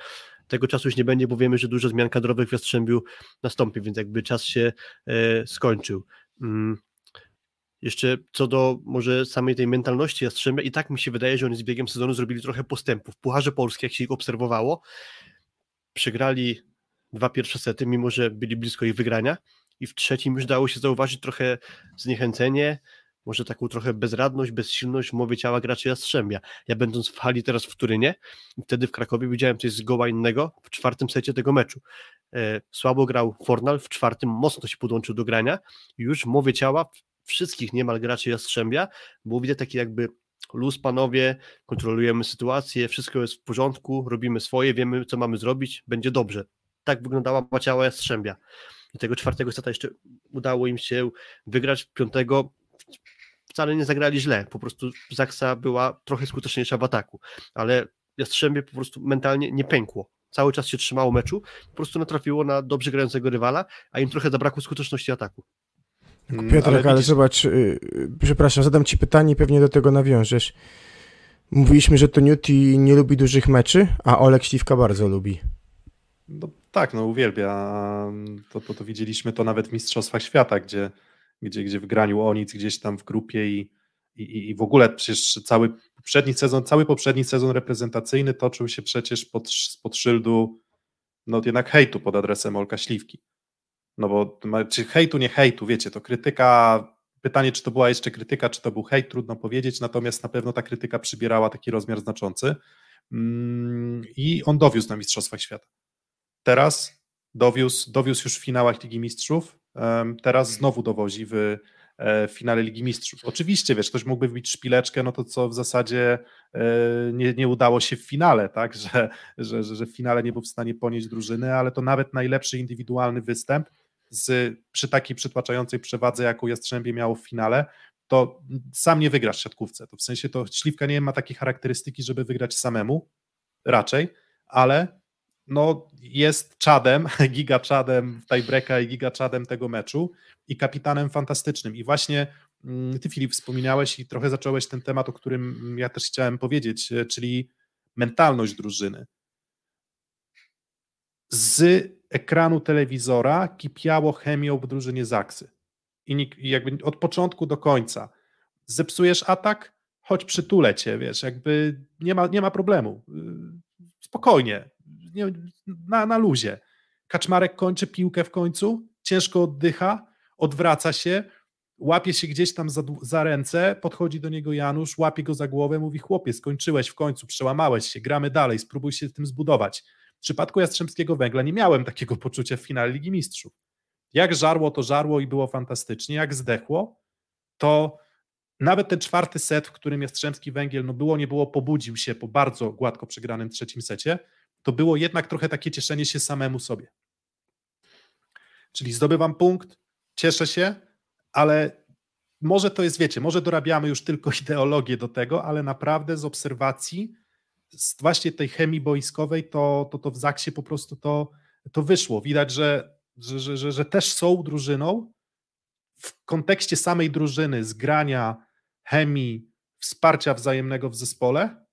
Tego czasu już nie będzie, bo wiemy, że dużo zmian kadrowych w Jastrzębiu nastąpi, więc jakby czas się e, skończył. Mm, jeszcze co do może samej tej mentalności Jastrzębia, i tak mi się wydaje, że oni z biegiem sezonu zrobili trochę postępów. Pucharze Polski, jak się ich obserwowało, przegrali dwa pierwsze sety, mimo że byli blisko ich wygrania i w trzecim już dało się zauważyć trochę zniechęcenie, może taką trochę bezradność, bezsilność w mowie ciała graczy Jastrzębia. Ja będąc w hali teraz w Turynie, wtedy w Krakowie widziałem coś zgoła innego w czwartym secie tego meczu. E, słabo grał Fornal, w czwartym mocno się podłączył do grania, już w mowie ciała wszystkich niemal graczy Jastrzębia, bo widzę taki jakby luz panowie, kontrolujemy sytuację, wszystko jest w porządku, robimy swoje, wiemy co mamy zrobić, będzie dobrze. Tak wyglądała ciała Jastrzębia. I tego czwartego seta jeszcze udało im się wygrać, piątego wcale nie zagrali źle, po prostu Zaksa była trochę skuteczniejsza w ataku, ale Jastrzębie po prostu mentalnie nie pękło. Cały czas się trzymało meczu, po prostu natrafiło na dobrze grającego rywala, a im trochę zabrakło skuteczności ataku. Mm, Piotrek, ale, ale zobacz, yy, przepraszam, zadam ci pytanie i pewnie do tego nawiążesz. Mówiliśmy, że to Newty nie lubi dużych meczy, a Olek Śliwka bardzo lubi. No, tak, no uwielbia. To, to, to widzieliśmy to nawet w Mistrzostwach Świata, gdzie, gdzie, gdzie w graniu o nic gdzieś tam w grupie i, i, i w ogóle przecież cały poprzedni sezon, cały poprzedni sezon reprezentacyjny toczył się przecież pod, pod szyldu no jednak hejtu pod adresem Olka Śliwki. No bo czy hejtu, nie hejtu, wiecie, to krytyka, pytanie czy to była jeszcze krytyka, czy to był hejt, trudno powiedzieć, natomiast na pewno ta krytyka przybierała taki rozmiar znaczący mm, i on dowiózł na Mistrzostwach Świata. Teraz dowiózł, dowiózł już w finałach Ligi Mistrzów, teraz znowu dowozi w e, w finale Ligi Mistrzów. Oczywiście, wiesz, ktoś mógłby wbić szpileczkę, no to co w zasadzie e, nie, nie udało się w finale, tak, że, że, że w finale nie był w stanie ponieść drużyny, ale to nawet najlepszy indywidualny występ z, przy takiej przytłaczającej przewadze, jaką Jastrzębie miało w finale, to sam nie wygrasz w siatkówce. To w sensie to Śliwka nie ma takiej charakterystyki, żeby wygrać samemu, raczej, ale no, jest czadem, giga czadem tiebreaka i giga czadem tego meczu i kapitanem fantastycznym. I właśnie mm, ty Filip wspominałeś i trochę zacząłeś ten temat, o którym ja też chciałem powiedzieć, e, czyli mentalność drużyny. Z ekranu telewizora kipiało chemią w drużynie Zaksy. I jakby od początku do końca. Zepsujesz atak, choć przytulę cię, wiesz, jakby nie ma, nie ma problemu. Y, spokojnie, nie, na, na luzie. Kaczmarek kończy piłkę w końcu, ciężko oddycha, odwraca się, łapie się gdzieś tam za, za, ręce, podchodzi do niego Janusz, łapie go za głowę, mówi chłopie, skończyłeś w końcu, przełamałeś się, gramy dalej, spróbuj się tym zbudować. W przypadku Jastrzębskiego Węgla nie miałem takiego poczucia w finale Ligi Mistrzów. Jak żarło, to żarło i było fantastycznie. Jak zdechło, to nawet ten czwarty set, w którym Jastrzębski Węgiel, no było, nie było, pobudził się po bardzo gładko przegranym trzecim secie, to było jednak trochę takie cieszenie się samemu sobie. Czyli zdobywam punkt, cieszę się, ale może to jest, wiecie, może dorabiamy już tylko ideologię do tego, ale naprawdę z obserwacji, z właśnie tej chemii boiskowej, to, to, to w Zaksie po prostu to, to wyszło. Widać, że, że, że, że, też są drużyną w kontekście samej drużyny, zgrania, chemii, wsparcia wzajemnego w zespole.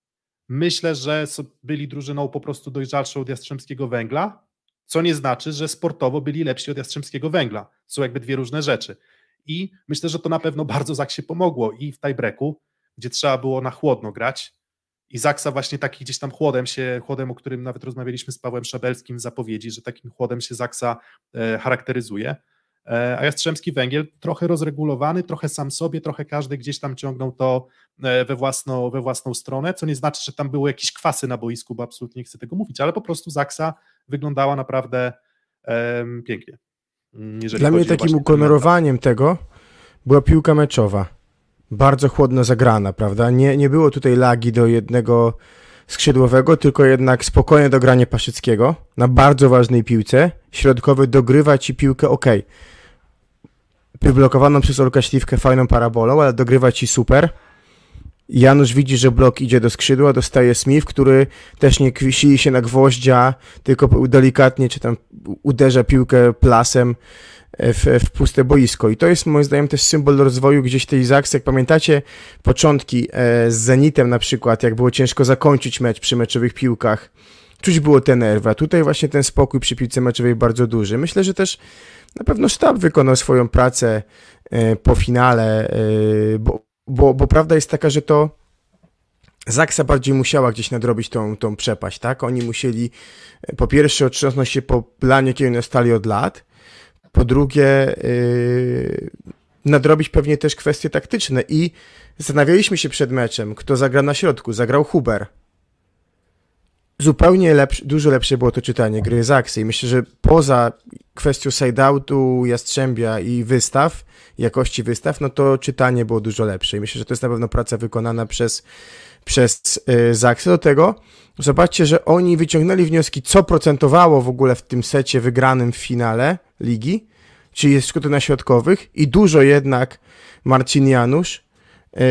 Myślę, że byli drużyną po prostu dojrzalszą od Jastrzębskiego Węgla, co nie znaczy, że sportowo byli lepsi od Jastrzębskiego Węgla. Są jakby dwie różne rzeczy. I myślę, że to na pewno bardzo Zak się pomogło i w tiebreaku, gdzie trzeba było na chłodno grać. I Zaksa właśnie taki gdzieś tam chłodem się, chłodem, o którym nawet rozmawialiśmy z Pawłem Szabelskim w zapowiedzi, że takim chłodem się Zaksa e, charakteryzuje. E, a Jastrzębski Węgiel trochę rozregulowany, trochę sam sobie, trochę każdy gdzieś tam ciągnął to e, we własną, we własną stronę, co nie znaczy, że tam były jakieś kwasy na boisku, bo absolutnie nie chcę tego mówić, ale po prostu Zaksa wyglądała naprawdę um, pięknie. Mm, Dla mnie takim ukonorowaniem tego była piłka meczowa. Bardzo chłodno zagrana, prawda? Nie, nie było tutaj lagi do jednego skrzydłowego, tylko jednak spokojne dogranie Paszyckiego na bardzo ważnej piłce. Środkowy dogrywa ci piłkę ok. Wyblokowaną przez Olka Śliwkę fajną parabolą, ale dogrywa ci super. Janusz widzi, że blok idzie do skrzydła, dostaje Smith, który też nie kwisili się na gwoździa, tylko delikatnie czy tam uderza piłkę plasem w, w, puste boisko. I to jest moim zdaniem też symbol rozwoju gdzieś tej Zaks. Jak pamiętacie początki e, z Zenitem na przykład, jak było ciężko zakończyć mecz przy meczowych piłkach, czuć było te nerwy, a tutaj właśnie ten spokój przy piłce meczowej bardzo duży. Myślę, że też na pewno sztab wykonał swoją pracę e, po finale, e, bo, bo, bo prawda jest taka, że to Zaksa bardziej musiała gdzieś nadrobić tą, tą przepaść, tak? Oni musieli po pierwsze otrząsnąć się po planie, kiedy stali od lat, po drugie, yy, nadrobić pewnie też kwestie taktyczne i zastanawialiśmy się przed meczem, kto zagra na środku. Zagrał Huber. Zupełnie dużo lepsze było to czytanie gry z Aksy i myślę, że poza kwestią side-outu, Jastrzębia i wystaw, jakości wystaw, no to czytanie było dużo lepsze i myślę, że to jest na pewno praca wykonana przez, przez yy, Zaksy. Do tego zobaczcie, że oni wyciągnęli wnioski, co procentowało w ogóle w tym secie wygranym w finale ligi, czyli jest szkoda na środkowych i dużo jednak Marcin Janusz yy,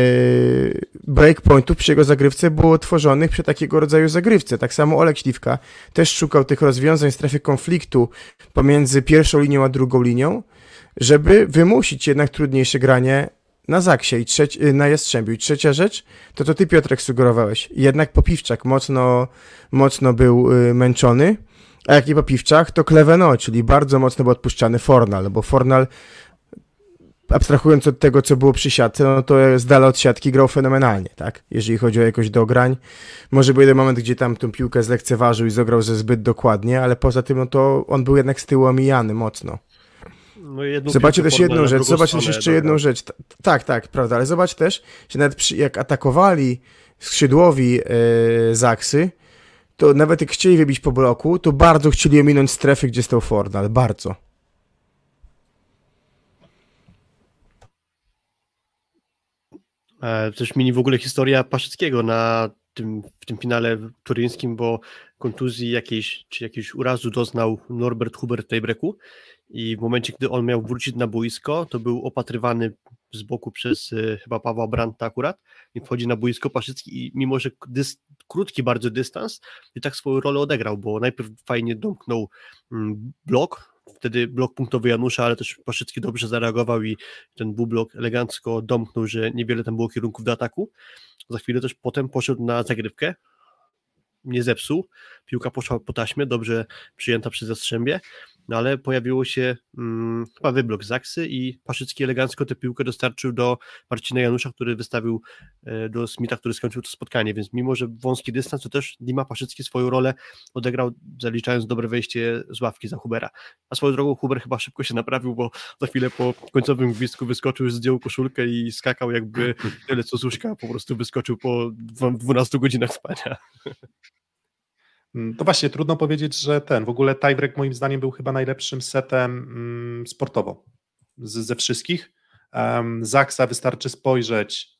breakpointów przy jego zagrywce było tworzonych przy takiego rodzaju zagrywce. Tak samo Olek Śliwka też szukał tych rozwiązań w strefie konfliktu pomiędzy pierwszą linią a drugą linią, żeby wymusić jednak trudniejsze granie na Zaksie i trzeci, yy, na Jastrzębiu. I trzecia rzecz, to to ty Piotrek sugerowałeś. Jednak Popiwczak mocno, mocno był yy, męczony. A jak nie po piwczach, to Kleveno, czyli bardzo mocno był odpuszczany Fornal, bo Fornal abstrahując od tego, co było przy siatce, no to z dala od siatki grał fenomenalnie, tak? Jeżeli chodzi o jakość dograń. Może był jeden moment, gdzie tam tą piłkę zlekceważył i zagrał ze zbyt dokładnie, ale poza tym, no to on był jednak z tyłu omijany mocno. No zobaczcie też jedną rzecz, zobaczcie jeszcze jedną rzecz. Tak, tak, prawda, ale zobacz też, że nawet przy, jak atakowali skrzydłowi yy, Zaksy, to nawet jak chcieli wybić po bloku, to bardzo chcieli ominąć strefy, gdzie stał Fornal. Bardzo. E, też mini w ogóle historia Paszyckiego na tym, w tym finale turyńskim, bo kontuzji jakiejś, czy jakiegoś urazu doznał Norbert Hubert w tej breku i w momencie, gdy on miał wrócić na boisko, to był opatrywany z boku przez y, chyba Pawła Branta akurat i wchodzi na boisko Paszycki i mimo, że dys, krótki bardzo dystans i tak swoją rolę odegrał, bo najpierw fajnie domknął mm, blok, wtedy blok punktowy Janusza, ale też Paszycki dobrze zareagował i ten blok elegancko domknął, że niewiele tam było kierunków do ataku. Za chwilę też potem poszedł na zagrywkę, nie zepsuł, piłka poszła po taśmie, dobrze przyjęta przez Jastrzębie, no ale pojawiło się hmm, chyba wyblok Zaksy i Paszycki elegancko tę piłkę dostarczył do Marcina Janusza, który wystawił e, do Smita, który skończył to spotkanie, więc mimo, że wąski dystans, to też Dima Paszycki swoją rolę odegrał, zaliczając dobre wejście z ławki za Hubera. A swoją drogą Huber chyba szybko się naprawił, bo za chwilę po końcowym gwizdku wyskoczył, zdjął koszulkę i skakał jakby tyle co Zuszka, po prostu wyskoczył po 12 godzinach spania. Mm, To właśnie trudno powiedzieć, że ten, w ogóle tiebreak moim zdaniem był chyba najlepszym setem mm, sportowo z, ze wszystkich. Um, Zaksa wystarczy spojrzeć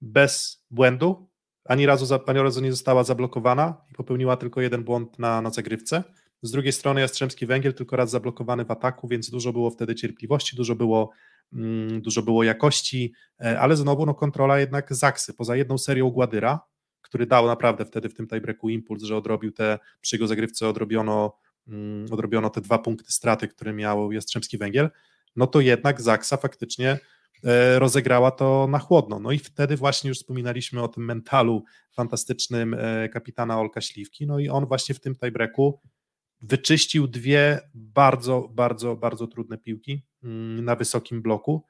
bez błędu, ani razu, za- razu nie została zablokowana i popełniła tylko jeden błąd na, na zagrywce. Z drugiej strony Jastrzębski Węgiel tylko raz zablokowany w ataku, więc dużo było wtedy cierpliwości, dużo było, mm, dużo było jakości, e, ale znowu no, kontrola jednak Zaksy. Poza jedną serią Gładyra, który dał naprawdę wtedy w tym tiebreaku impuls, że odrobił te, przy jego zagrywce odrobiono, mm, odrobiono te dwa punkty straty, które miał Jastrzębski Węgiel, no to jednak Zaksa faktycznie e, rozegrała to na chłodno. No i wtedy właśnie już wspominaliśmy o tym mentalu fantastycznym e, kapitana Olka Śliwki, no i on właśnie w tym tiebreaku wyczyścił dwie bardzo, bardzo, bardzo trudne piłki mm, na wysokim bloku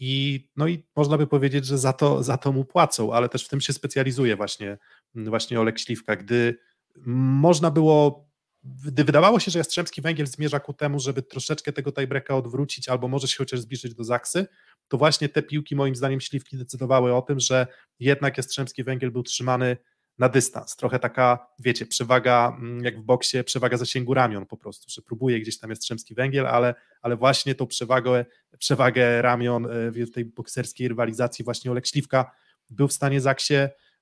i no i można by powiedzieć, że za to, za to mu płacą, ale też w tym się specjalizuje właśnie, właśnie Olek Śliwka, gdy można było gdy wydawało się, że Jastrzębski Węgiel zmierza ku temu, żeby troszeczkę tego tiebreaka odwrócić albo może się chociaż zbliżyć do Zaksy, to właśnie te piłki moim zdaniem Śliwki decydowały o tym, że jednak Jastrzębski Węgiel był trzymany na dystans. Trochę taka, wiecie, przewaga, mm, jak w boksie, przewaga zasięgu ramion po prostu, że próbuje gdzieś tam Jastrzębski Węgiel, ale, ale właśnie tą przewagę, przewagę ramion e, w tej bokserskiej rywalizacji właśnie Olek Śliwka był w stanie Zaksie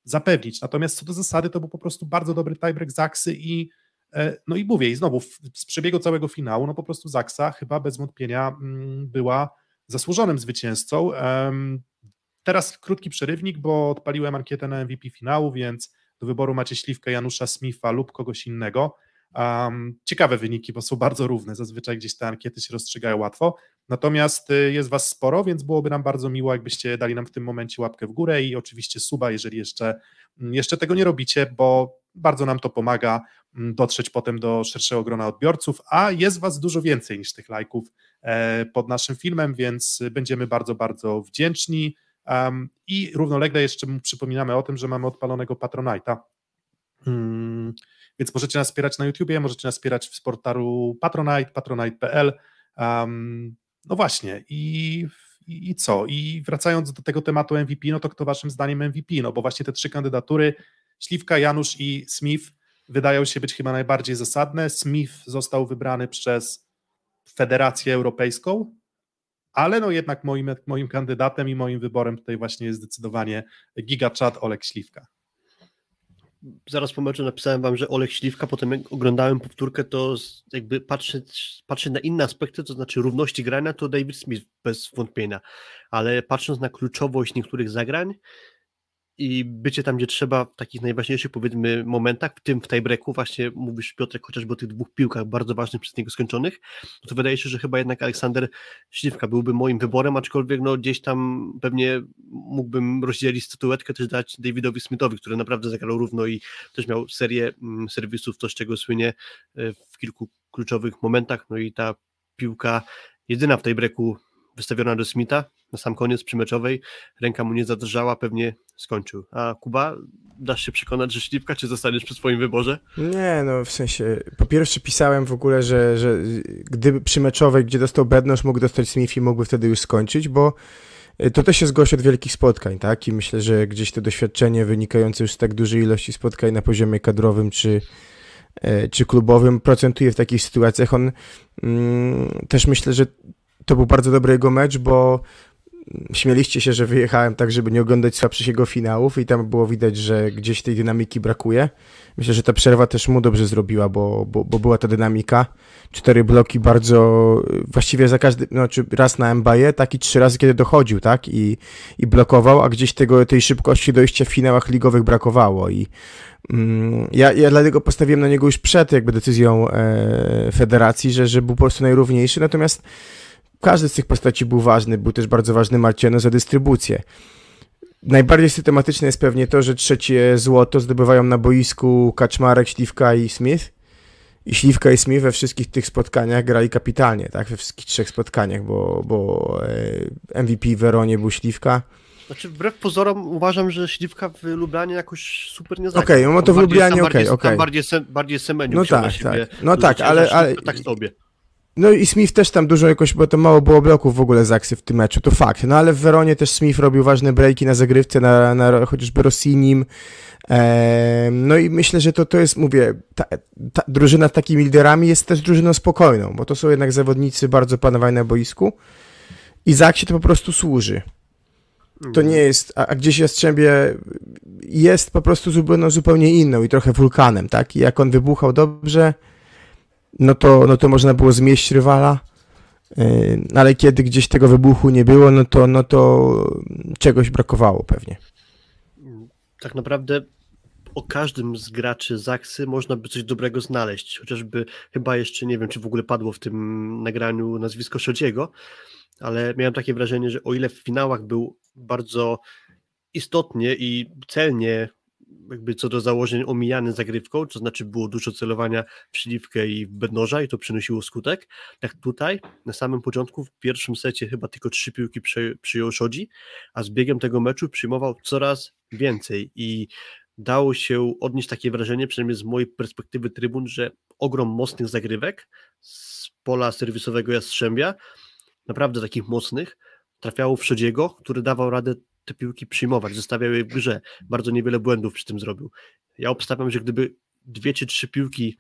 zapewnić. Natomiast co do zasady to był po prostu bardzo dobry tiebreak Zaksy i e, no i mówię, i znowu z przebiegu całego finału, no po prostu Zaksa chyba bez wątpienia mm, była zasłużonym zwycięzcą. Teraz krótki przerywnik, bo odpaliłem ankietę na MVP finału, więc do wyboru macie Śliwkę, Janusza Smitha lub kogoś innego. Um, ciekawe wyniki, bo są bardzo równe. Zazwyczaj gdzieś te ankiety się rozstrzygają łatwo. Natomiast y, jest Was sporo, więc byłoby nam bardzo miło, jakbyście dali nam w tym momencie łapkę w górę i oczywiście suba, jeżeli jeszcze, mm, jeszcze tego nie robicie, bo bardzo nam to pomaga mm, dotrzeć potem do szerszego grona odbiorców, a jest Was dużo więcej niż tych lajków e, pod naszym filmem, więc będziemy bardzo, bardzo wdzięczni. Um, I równolegle jeszcze przypominamy o tym, że mamy odpalonego Patronite'a. Hmm, więc możecie nas wspierać na YouTubie, możecie nas wspierać w sportaru Patronite, patronite.pl. Um, no właśnie, i, i, i co? I wracając do tego tematu MVP, no to kto waszym zdaniem MVP? No bo właśnie te trzy kandydatury, Śliwka, Janusz i Smith, wydają się być chyba najbardziej zasadne. Smith został wybrany przez Federację Europejską, ale no jednak moim, moim kandydatem i moim wyborem tutaj właśnie jest zdecydowanie gigachat Olek Śliwka. Zaraz po meczu napisałem wam, że Olek Śliwka, potem jak oglądałem powtórkę, to jakby patrzeć, patrzeć na inne aspekty, to znaczy równości grania, to David Smith bez wątpienia, ale patrząc na kluczowość niektórych zagrań i bycie tam, gdzie trzeba w takich najważniejszych powiedzmy momentach, w tym w tiebreaku, właśnie mówisz Piotrek chociażby o tych dwóch piłkach bardzo ważnych przez niego skończonych, no to wydaje się, że chyba jednak Aleksander Śliwka byłby moim wyborem, aczkolwiek no gdzieś tam pewnie mógłbym rozdzielić statuetkę, też dać Davidowi Smithowi, który naprawdę zagrał równo i też miał serię mm, serwisów, to z czego słynie e, w kilku kluczowych momentach, no i ta piłka jedyna w tej breku wystawiona do Smitha na sam koniec przymeczowej, ręka mu nie zadrżała, pewnie skończył. A Kuba, dasz się przekonać, że Śliwka, czy zostaniesz przy swoim wyborze? Nie, no w sensie, po pierwsze pisałem w ogóle, że, że gdyby przy meczowej, gdzie dostał Bednosz, mógł dostać Smith i mógłby wtedy już skończyć, bo y, to też jest gość od wielkich spotkań, tak? I myślę, że gdzieś to doświadczenie wynikające już z tak dużej ilości spotkań na poziomie kadrowym czy, e, czy klubowym procentuje w takich sytuacjach. On mm, też myślę, że to był bardzo dobry jego mecz, bo śmieliście się, że wyjechałem tak, żeby nie oglądać słabszych jego finałów i tam było widać, że gdzieś tej dynamiki brakuje. Myślę, że ta przerwa też mu dobrze zrobiła, bo, bo, bo była ta dynamika. Cztery bloki bardzo, właściwie za każdy, znaczy raz na Mbaye, tak i trzy razy, kiedy dochodził, tak, i, i blokował, a gdzieś tego, tej szybkości dojścia w finałach ligowych brakowało i mm, ja, ja dlatego postawiłem na niego już przed jakby decyzją e, federacji, że, że był po prostu najrówniejszy, natomiast każdy z tych postaci był ważny, był też bardzo ważny Marciano za dystrybucję. Najbardziej systematyczne jest pewnie to, że trzecie złoto zdobywają na boisku Kaczmarek, Śliwka i Smith. I Śliwka i Smith we wszystkich tych spotkaniach grali kapitalnie, tak? We wszystkich trzech spotkaniach, bo, bo e, MVP w Weronie był Śliwka. Znaczy, wbrew pozorom uważam, że Śliwka w Lublanie jakoś super nie zagrał. Okej, no to w Lublanie okej, bardziej- okej. Tam bardziej, se, bardziej Semeniu No tak, siebie tak. No tak, ale- ale- tak sobie. No i Smith też tam dużo jakoś, bo to mało było bloków w ogóle z akcji w tym meczu, to fakt. No ale w Weronie też Smith robił ważne breaki na zagrywce, na, na chociażby Rossinim. No i myślę, że to, to jest, mówię, ta, ta drużyna z takimi liderami jest też drużyną spokojną, bo to są jednak zawodnicy bardzo panowani na boisku i Zaksie to po prostu służy. To nie jest, a, gdzieś Jastrzębie jest po prostu zupełnie, zupełnie inną i trochę wulkanem, tak? I jak on wybuchał dobrze, no to, no to można było zmieść rywala, yy, ale kiedy gdzieś tego wybuchu nie było, no to, no to czegoś brakowało pewnie. Tak naprawdę o każdym z graczy Zaksy można by coś dobrego znaleźć, chociażby chyba jeszcze nie wiem, czy w ogóle padło w tym nagraniu nazwisko Szodziego, ale miałem takie wrażenie, że o ile w finałach był bardzo istotnie i celnie jakby co do założeń omijany zagrywką, to znaczy było dużo celowania w śliwkę i w bednoża i to przynosiło skutek. Tak tutaj na samym początku w pierwszym secie chyba tylko trzy piłki przy, przyjął Szodzi, a z biegiem tego meczu przyjmował coraz więcej i dało się odnieść takie wrażenie, przynajmniej z mojej perspektywy trybun, że ogrom mocnych zagrywek z pola serwisowego Jastrzębia, naprawdę takich mocnych, trafiało w Szodziego, który dawał radę te piłki przyjmować, zostawiał je w grze. Bardzo niewiele błędów przy tym zrobił. Ja obstawiam, że gdyby dwie czy trzy piłki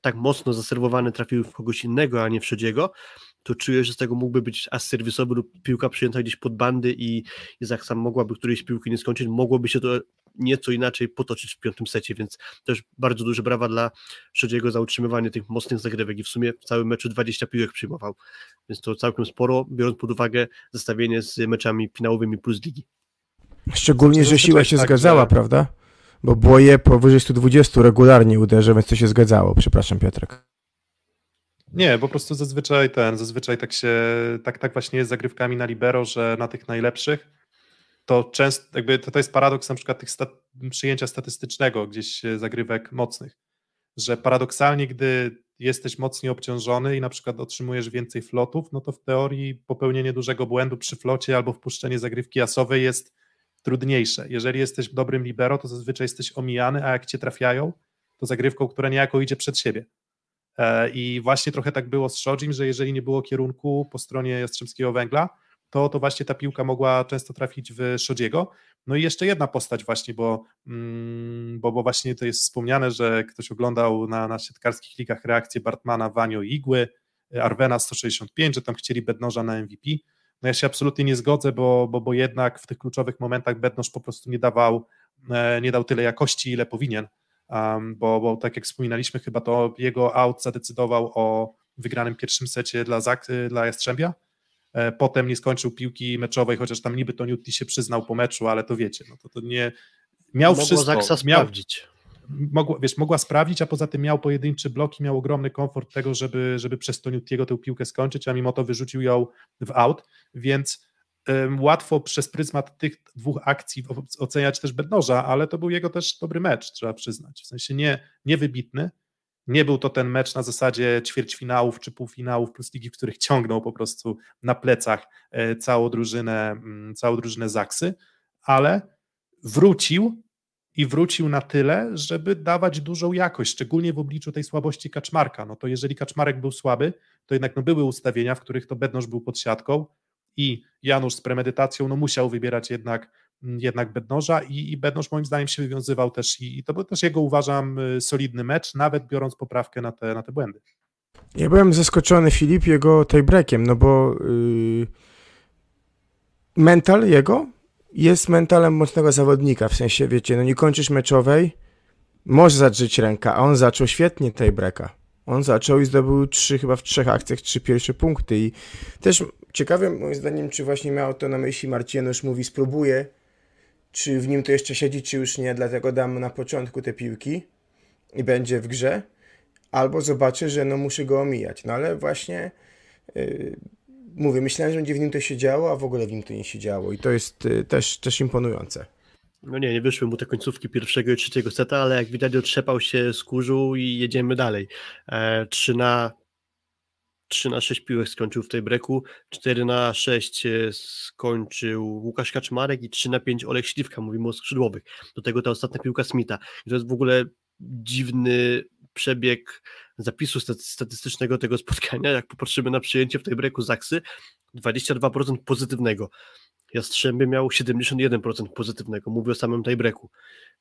tak mocno zaserwowane trafiły w kogoś innego, a nie w Szodziego, to czuję, że z tego mógłby być as serwisowy lub piłka przyjęta gdzieś pod bandy i, i sam mogłaby którejś piłki nie skończyć, mogłoby się to nieco inaczej potoczyć w piątym secie, więc też bardzo duże brawa dla Szodziego za utrzymywanie tych mocnych zagrywek i w sumie w całym meczu 20 piłek przyjmował, więc to całkiem sporo, biorąc pod uwagę zestawienie z meczami finałowymi plus ligi. Szczególnie, że siła się tak, zgadzała, że... prawda? Bo było je powyżej 120 regularnie uderza, więc to się zgadzało. Przepraszam, Piotrek. Nie, po prostu zazwyczaj ten, zazwyczaj tak się, tak, tak właśnie jest z zagrywkami na libero, że na tych najlepszych to często, jakby to, to jest paradoks na przykład tych stat, przyjęcia statystycznego gdzieś zagrywek mocnych, że paradoksalnie, gdy jesteś mocniej obciążony i na przykład otrzymujesz więcej flotów, no to w teorii popełnienie dużego błędu przy flocie albo wpuszczenie zagrywki jasowej jest trudniejsze. Jeżeli jesteś dobrym libero, to zazwyczaj jesteś omijany, a jak cię trafiają, to zagrywką, która niejako idzie przed siebie. E, I właśnie trochę tak było z Shodzim, że jeżeli nie było kierunku po stronie Jastrzębskiego Węgla, to, to właśnie ta piłka mogła często trafić w Szodziego. No i jeszcze jedna postać właśnie, bo, mm, bo, bo właśnie to jest wspomniane, że ktoś oglądał na, na siatkarskich ligach reakcję Bartmana, Wanio Igły, Arwena 165, że tam chcieli Bednoża na MVP. No ja się absolutnie nie zgodzę, bo, bo, bo jednak w tych kluczowych momentach Bednoż po prostu nie dawał, e, nie dał tyle jakości, ile powinien, um, bo, bo tak jak wspominaliśmy, chyba to jego out zadecydował o wygranym pierwszym secie dla, dla Jastrzębia, e, potem nie skończył piłki meczowej, chociaż tam niby to Newty się przyznał po meczu, ale to wiecie, no to, to nie, miał Mogło wszystko. Zaksa miał, sprawdzić mogła, wiesz, mogła sprawdzić, a poza tym miał pojedyncze bloki, miał ogromny komfort tego, żeby, żeby przez Toniutiego tę piłkę skończyć, a mimo to wyrzucił ją w out, więc um, łatwo przez pryzmat tych dwóch akcji oceniać też Bednoża, ale to był jego też dobry mecz, trzeba przyznać, w sensie nie, niewybitny, nie był to ten mecz na zasadzie ćwierćfinałów czy półfinałów plus ligi, w których ciągnął po prostu na plecach e, całą drużynę, całą drużynę Zaksy, ale wrócił i wrócił na tyle, żeby dawać dużą jakość, szczególnie w obliczu tej słabości Kaczmarka. No to jeżeli Kaczmarek był słaby, to jednak no były ustawienia, w których to Bednosz był pod siatką i Janusz z premedytacją no musiał wybierać jednak, mm, jednak Bednoża i, i Bednosz moim zdaniem się wywiązywał też i, i to był też jego uważam y, solidny mecz, nawet biorąc poprawkę na te, na te błędy. Ja byłem zaskoczony Filip jego breakiem, no bo yy, mental jego jest mentalem mocnego zawodnika, w sensie, wiecie, no nie kończysz meczowej, może zadrzeć ręka, a on zaczął świetnie tej breka. On zaczął i zdobył trzy, chyba w trzech akcjach, trzy pierwsze punkty i też ciekawe moim zdaniem, czy właśnie miał to na myśli Marcienusz, mówi spróbuję, czy w nim to jeszcze siedzi, czy już nie, dlatego dam na początku te piłki i będzie w grze, albo zobaczę, że no muszę go omijać, no ale właśnie yy, mówię, myślałem, że będzie w nim to się działo, a w ogóle w nim to nie się działo i to jest y, też, też imponujące. No nie, nie wyszły mu te końcówki pierwszego i trzeciego seta, ale jak widać otrzepał się, skurzył i jedziemy dalej. E, 3 na 3 na 6 piłek skończył w tej breku, 4 na 6 e, skończył Łukasz Kaczmarek i 3 na 5 Olek Śliwka, mówimy o skrzydłowych. Do tego ta ostatnia piłka Smitha. I to jest w ogóle dziwny przebieg zapisu statystycznego tego spotkania, jak popatrzymy na przyjęcie w tej breaku Zaksy, 22% pozytywnego. Jastrzębie miał 71% pozytywnego, mówię o samym tiebreaku.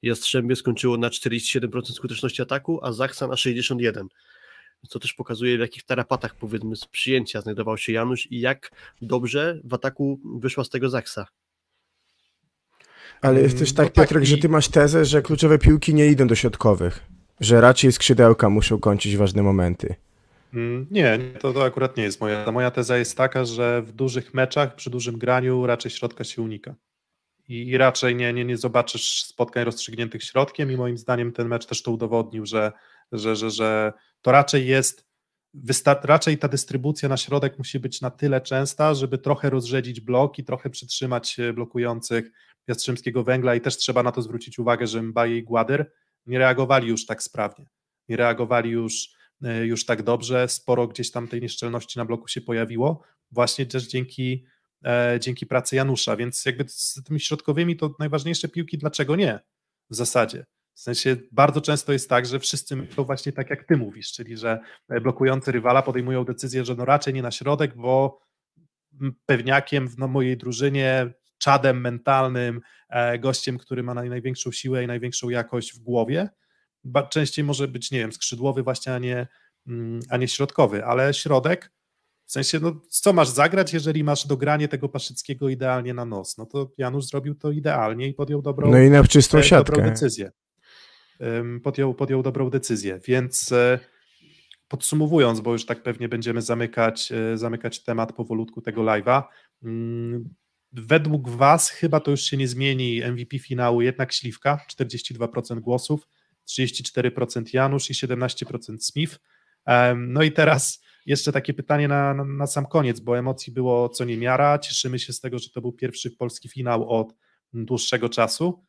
Jastrzębie skończyło na 47% skuteczności ataku, a Zaksa na 61%. Co też pokazuje, w jakich tarapatach, powiedzmy, z przyjęcia znajdował się Janusz i jak dobrze w ataku wyszła z tego Zaksa. Ale jest też tak, no tak Piotrek, i... że ty masz tezę, że kluczowe piłki nie idą do środkowych, że raczej skrzydełka muszą kończyć ważne momenty. Mm, nie, to, to akurat nie jest moja. Moja teza jest taka, że w dużych meczach, przy dużym graniu raczej środka się unika. I, i raczej nie, nie, nie zobaczysz spotkań rozstrzygniętych środkiem i moim zdaniem ten mecz też to udowodnił, że, że, że, że to raczej jest raczej ta dystrybucja na środek musi być na tyle częsta, żeby trochę rozrzedzić blok i trochę przytrzymać blokujących Jastrzębskiego Węgla i też trzeba na to zwrócić uwagę, że Mbaye i Gładyr nie reagowali już tak sprawnie, nie reagowali już, e, już tak dobrze, sporo gdzieś tam tej nieszczelności na bloku się pojawiło, właśnie też dzięki, e, dzięki pracy Janusza, więc jakby z tymi środkowymi to najważniejsze piłki, dlaczego nie? W zasadzie. W sensie bardzo często jest tak, że wszyscy myślą właśnie tak, jak ty mówisz, czyli że e, blokujący rywala podejmują decyzję, że no raczej nie na środek, bo pewniakiem w no, mojej drużynie czadem mentalnym, e, gościem, który ma największą siłę i największą jakość w głowie. Częściej może być, nie wiem, skrzydłowy właśnie, a nie, mm, a nie środkowy, ale środek, w sensie, no co masz zagrać, jeżeli masz dogranie tego Paszyckiego idealnie na nos? No to Janusz zrobił to idealnie i podjął dobrą, no i na czystą e, siatkę. dobrą decyzję. Podjął, podjął dobrą decyzję, więc e, podsumowując, bo już tak pewnie będziemy zamykać, zamykać temat powolutku tego live'a, mm, według Was chyba to już się nie zmieni. MVP finału jednak Śliwka, 42% głosów, 34% Janusz i 17% Smith. No i teraz jeszcze takie pytanie na, na, na, sam koniec, bo emocji było co niemiara. Cieszymy się z tego, że to był pierwszy polski finał od dłuższego czasu.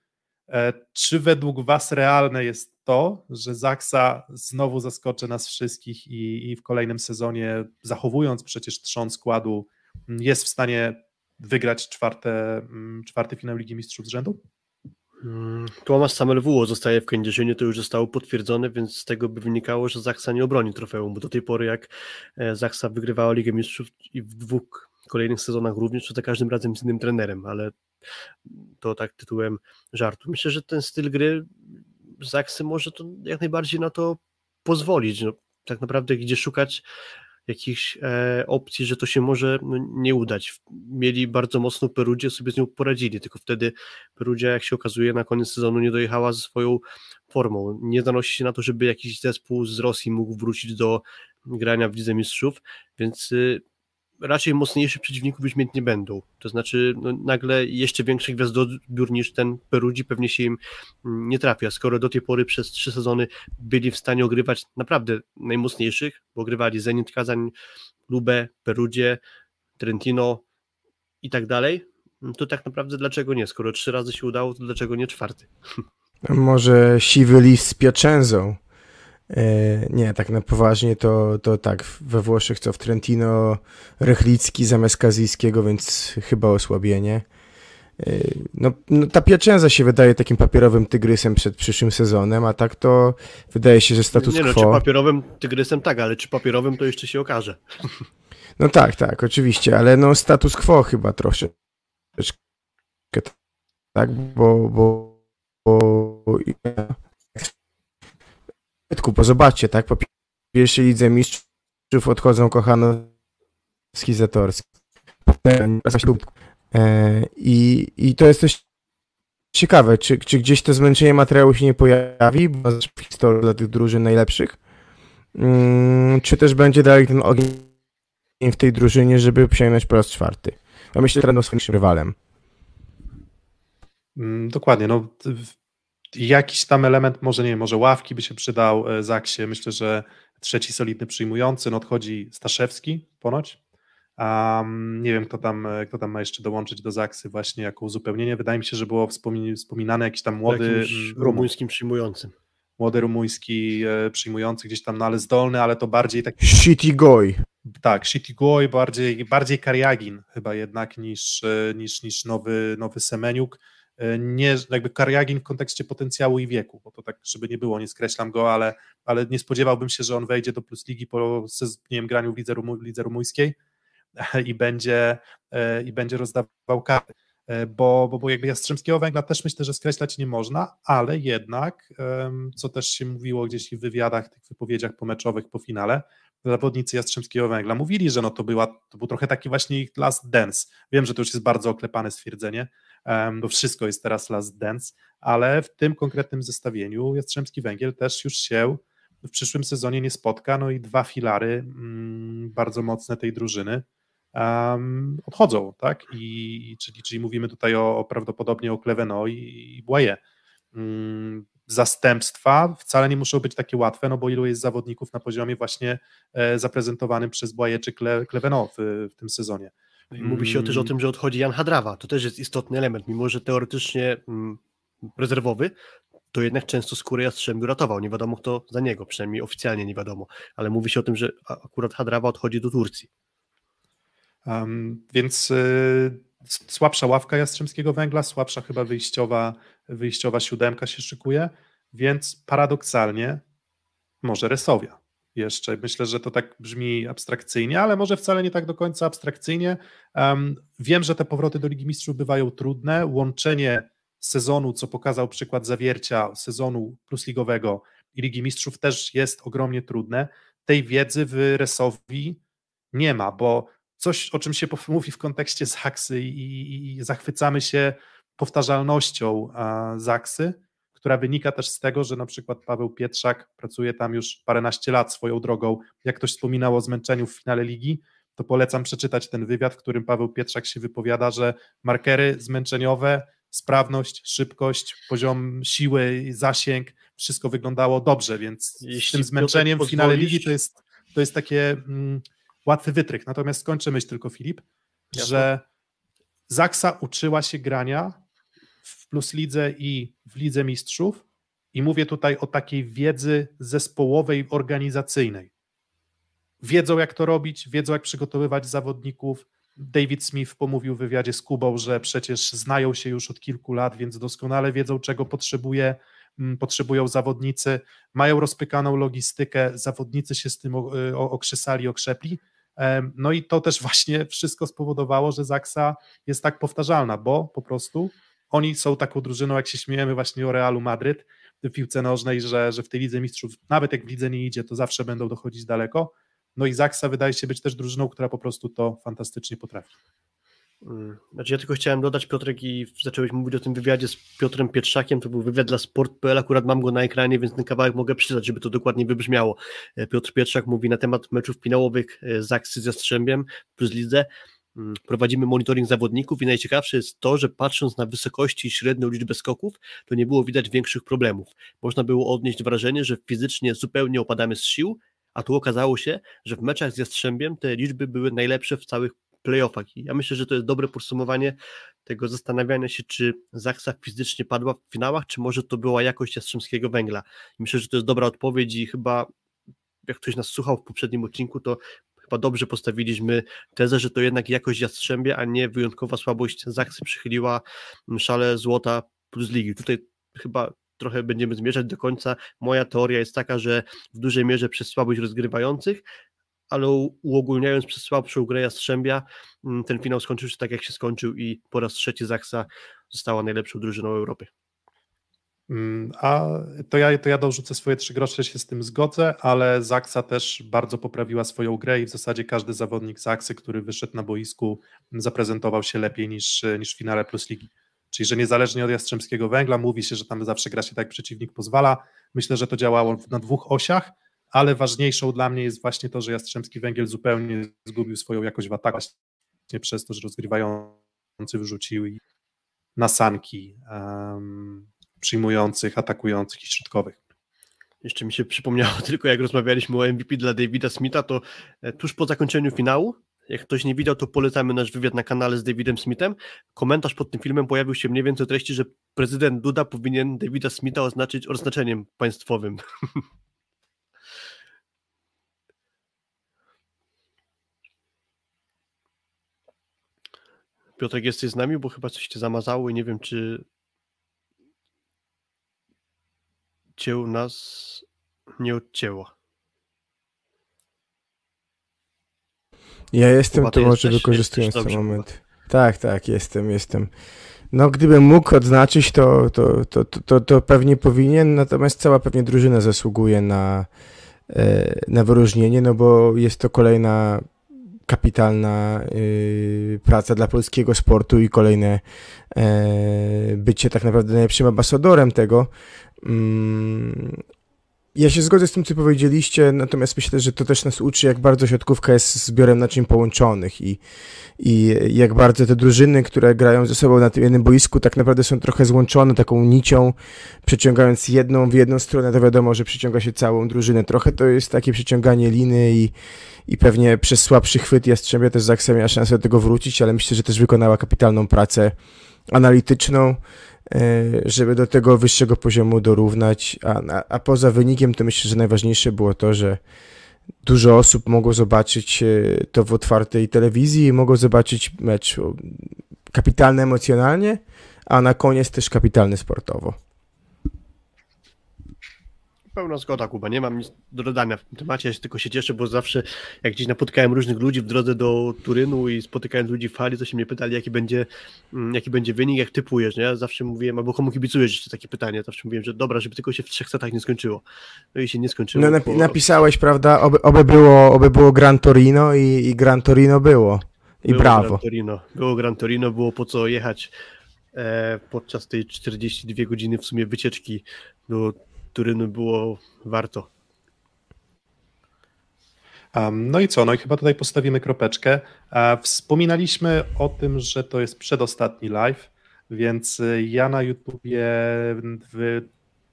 E, czy według Was realne jest to, że Zaksa znowu zaskoczy nas wszystkich i, i w kolejnym sezonie, zachowując przecież trzon składu, jest w stanie wygrać czwarte, mm, czwarty finał Ligi Mistrzów z rzędu? Hmm, Tomasz Samelwuło zostaje w Kędzierzynie, to już zostało potwierdzone, więc z tego by wynikało, że Zaksa nie obroni trofeum, bo do tej pory jak e, Zaksa wygrywała Ligę Mistrzów i w dwóch kolejnych sezonach również, to za każdym razem z innym trenerem, ale to tak tytułem żartu. Myślę, że ten styl gry Zaksy może to jak najbardziej na to pozwolić. No, tak naprawdę gdzie szukać jakichś e, opcji, że to się może no, nie udać. Mieli bardzo mocną Perudzie, sobie z nią poradzili, tylko wtedy Perugia, jak się okazuje, na koniec sezonu nie dojechała ze swoją formą. Nie zanosi się na to, żeby jakiś zespół z Rosji mógł wrócić do grania w Lidze Mistrzów, więc y, raczej mocniejszych przeciwników już mieć nie będą. To znaczy, no, nagle jeszcze większy gwiazdodbiór niż ten Perudzi pewnie się im mm, nie trafia. Skoro do tej pory przez trzy sezony byli w stanie ogrywać naprawdę najmocniejszych, bo ogrywali Zenit Kazań, Lubę, Perudzie, Trentino i tak dalej, no to tak naprawdę dlaczego nie? Skoro trzy razy się udało, to dlaczego nie czwarty? Może siwy z Piaczenzą E, nie, tak na poważnie to, to tak, we Włoszech co w Trentino Rychlicki zamiast Kazijskiego, więc chyba osłabienie. E, no, no, ta Piacenza się wydaje takim papierowym tygrysem przed przyszłym sezonem, a tak to wydaje się, że status nie, quo... Nie no, czy papierowym tygrysem tak, ale czy papierowym to jeszcze się okaże. No tak, tak, oczywiście, ale no status quo chyba troszeczkę tak, bo, bo, bo bo zobaczcie, tak, po pierwszej lidze mistrzów odchodzą Kochanowski Zatorski. E, I, I to jest coś ciekawe, czy, czy gdzieś to zmęczenie materiału się nie pojawi, bo w historii dla tych drużyn najlepszych, mm, czy też będzie dalej ten ogień w tej drużynie, żeby przejmować po raz czwarty. Ja myślę, że będą swoim rywalem. Mm, dokładnie, no jakiś tam element, może nie wiem, może ławki by się przydał e, Zaksie. Myślę, że trzeci solidny przyjmujący, no odchodzi Staszewski ponoć. Um, nie wiem, kto tam, e, kto tam ma jeszcze dołączyć do Zaksy właśnie jako uzupełnienie. Wydaje mi się, że było wspominane jakiś tam młody... Rumuńskim przyjmującym. Młody rumuński e, przyjmujący gdzieś tam, no ale zdolny, ale to bardziej taki... Shitty Goy. Tak, Shitty Goy, bardziej, bardziej Kariagin chyba jednak niż, niż, niż nowy, nowy Semeniuk nie, jakby Kariagin w kontekście potencjału i wieku, bo to tak, żeby nie było, nie skreślam go, ale, ale nie spodziewałbym się, że on wejdzie do Plus Ligi po nie wiem, graniu w lidze, Rumu, lidze rumuńskiej i będzie, e, i będzie rozdawał karty. E, bo, bo, bo jakby Jastrzębskiego Węgla też myślę, że skreślać nie można, ale jednak, co też się mówiło gdzieś w wywiadach, tych wypowiedziach pomeczowych po finale, zawodnicy Jastrzębskiego Węgla mówili, że no to, była, to był trochę taki właśnie ich last dance. Wiem, że to już jest bardzo oklepane stwierdzenie, bo wszystko jest teraz last dance, ale w tym konkretnym zestawieniu Jastrzębski Węgiel też już się w przyszłym sezonie nie spotka, no i dwa filary mm, bardzo mocne tej drużyny um, odchodzą, tak? I, czyli, czyli mówimy tutaj o, o prawdopodobnie o Kleveno i, i Błaje. Um, zastępstwa wcale nie muszą być takie łatwe, no bo ilu jest zawodników na poziomie właśnie e, zaprezentowanym przez Błaje czy Kle, Kleveno w, w tym sezonie. No mówi się też o mm. tym, że odchodzi Jan Hadrawa. To też jest istotny element, mimo że teoretycznie mm, rezerwowy, to jednak często skórę Jastrzębiu ratował. Nie wiadomo kto za niego, przynajmniej oficjalnie nie wiadomo, ale mówi się o tym, że akurat Hadrawa odchodzi do Turcji. Um, więc y, słabsza ławka Jastrzębskiego Węgla, słabsza chyba wyjściowa, wyjściowa siódemka się szykuje, więc paradoksalnie może Resowia jeszcze. Myślę, że to tak brzmi abstrakcyjnie, ale może wcale nie tak do końca abstrakcyjnie. Um, wiem, że te powroty do Ligi Mistrzów bywają trudne. Łączenie sezonu, co pokazał przykład zawiercia sezonu plusligowego i Ligi Mistrzów też jest ogromnie trudne. Tej wiedzy w Resowi nie ma, bo coś, o czym się mówi w kontekście Zaksy i, i zachwycamy się powtarzalnością Zaksy, która wynika też z tego, że na przykład Paweł Pietrzak pracuje tam już paręnaście lat swoją drogą. Jak ktoś wspominał o zmęczeniu w finale ligi, to polecam przeczytać ten wywiad, w którym Paweł Pietrzak się wypowiada, że markery zmęczeniowe, sprawność, szybkość, poziom siły, zasięg, wszystko wyglądało dobrze, więc Jeśli z tym zmęczeniem w finale ligi to jest, to jest takie mm, łatwy wytrych. Natomiast skończę myśl tylko, Filip, Jasne. że Zaksa uczyła się grania w Plus Lidze i w Lidze Mistrzów i mówię tutaj o takiej wiedzy zespołowej, organizacyjnej. Wiedzą jak to robić, wiedzą jak przygotowywać zawodników. David Smith pomówił w wywiadzie z Kubą, że przecież znają się już od kilku lat, więc doskonale wiedzą czego potrzebuje, mm, potrzebują zawodnicy, mają rozpykaną logistykę, zawodnicy się z tym y, okrzesali, okrzepli no i to też właśnie wszystko spowodowało, że Zaksa jest tak powtarzalna, bo po prostu oni są taką drużyną, jak się śmiejemy właśnie o Realu Madryt w piłce nożnej, że, że w tej Lidze Mistrzów, nawet jak w Lidze nie idzie, to zawsze będą dochodzić daleko. No i Zaksa wydaje się być też drużyną, która po prostu to fantastycznie potrafi. Mm, znaczy ja tylko chciałem dodać Piotrek i zacząłeś mówić o tym wywiadzie z Piotrem Pietrzakiem, to był wywiad dla Sport.pl, akurat mam go na ekranie, więc ten kawałek mogę przeczytać, żeby to dokładnie wybrzmiało. E, Piotr Pietrzak mówi na temat meczów finałowych e, z Aksy z Jastrzębiem plus Lidze, prowadzimy monitoring zawodników i najciekawsze jest to, że patrząc na wysokości i średnią liczbę skoków, to nie było widać większych problemów. Można było odnieść wrażenie, że fizycznie zupełnie opadamy z sił, a tu okazało się, że w meczach z Jastrzębiem te liczby były najlepsze w całych playoffach. I ja myślę, że to jest dobre podsumowanie tego zastanawiania się, czy Zaksa fizycznie padła w finałach, czy może to była jakość Jastrzębskiego Węgla. I myślę, że to jest dobra odpowiedź i chyba jak ktoś nas słuchał w poprzednim odcinku, to chyba dobrze postawiliśmy tezę, że to jednak jakość Jastrzębia, a nie wyjątkowa słabość Zaksy przychyliła szale złota plus ligi. Tutaj chyba trochę będziemy zmierzać do końca. Moja teoria jest taka, że w dużej mierze przez słabość rozgrywających, ale uogólniając przez słabszą grę Jastrzębia, mm, ten finał skończył się tak, jak się skończył i po raz trzeci Zaksa została najlepszą drużyną Europy. Mm, a to ja, to ja dorzucę swoje trzy grosze, się z tym zgodzę, ale Zaksa też bardzo poprawiła swoją grę i w zasadzie każdy zawodnik Zaksy, który wyszedł na boisku, zaprezentował się lepiej niż, niż w finale Plus Ligi. Czyli, że niezależnie od Jastrzębskiego Węgla, mówi się, że tam zawsze gra się tak, przeciwnik pozwala. Myślę, że to działało na dwóch osiach ale ważniejszą dla mnie jest właśnie to, że Jastrzębski Węgiel zupełnie zgubił swoją jakość w ataku właśnie przez to, że rozgrywający wyrzucił na sanki um, przyjmujących, atakujących i środkowych. Jeszcze mi się przypomniało tylko, jak rozmawialiśmy o MVP dla Davida Smitha, to e, tuż po zakończeniu finału, jak ktoś nie widział, to polecamy nasz wywiad na kanale z Davidem Smithem. Komentarz pod tym filmem pojawił się mniej więcej treści, że prezydent Duda powinien Davida Smitha oznaczyć oznaczeniem państwowym. Piotrek, jesteś z nami, bo chyba coś cię zamazało i nie wiem, czy odcięło nas, nie odcięło. Ja jestem, ty może wykorzystując ten moment. Tak, tak, jestem, jestem. No, gdybym mógł odznaczyć, to, to, to, to, to, pewnie powinien, natomiast cała pewnie drużyna zasługuje na, e, na wyróżnienie, no bo jest to kolejna kapitalna y, praca dla polskiego sportu i kolejne e, bycie tak naprawdę najlepszym ambasadorem tego. Mm, ja się zgodzę z tym, co powiedzieliście, natomiast myślę, że to też nas uczy, jak bardzo siatkówka jest zbiorem naczyń połączonych i, i jak bardzo te drużyny, które grają ze sobą na tym jednym boisku, tak naprawdę są trochę złączone taką nicią, przeciągając jedną w jedną stronę, to wiadomo, że przyciąga się całą drużynę. Trochę to jest takie przyciąganie liny i, i pewnie przez słabszy chwyt Jastrzębia też Zaksa miała szansę do tego wrócić, ale myślę, że też wykonała kapitalną pracę analityczną, żeby do tego wyższego poziomu dorównać, a, a, a poza wynikiem to myślę, że najważniejsze było to, że dużo osób mogło zobaczyć e, to w otwartej telewizji i mogło zobaczyć mecz kapitalny emocjonalnie, a na koniec też kapitalny sportowo. Pełna zgoda, Kuba. Nie mam nic do dodania w tym temacie. Ja się tylko się cieszę, bo zawsze jak gdzieś napotkałem różnych ludzi w drodze do Turynu i spotykając ludzi w hali, to się mnie pytali, jaki będzie, mm, jaki będzie wynik, jak typujesz. Nie? Ja zawsze mówiłem, albo komu kibicujesz jeszcze takie pytanie. Zawsze mówiłem, że dobra, żeby tylko się w trzech setach nie skończyło. No i się nie skończyło. No napi- napisałeś, prawda, oby, oby, było, oby było Gran Torino i, i Gran Torino było. I było brawo. Gran Torino. Było Gran Torino, było po co jechać e, podczas tej 42 godziny w sumie wycieczki do Turynu było warto. No i co? No i chyba tutaj postawimy kropeczkę. E, Wspominaliśmy o tym, że to jest przedostatni live, więc y, ja na YouTubie w,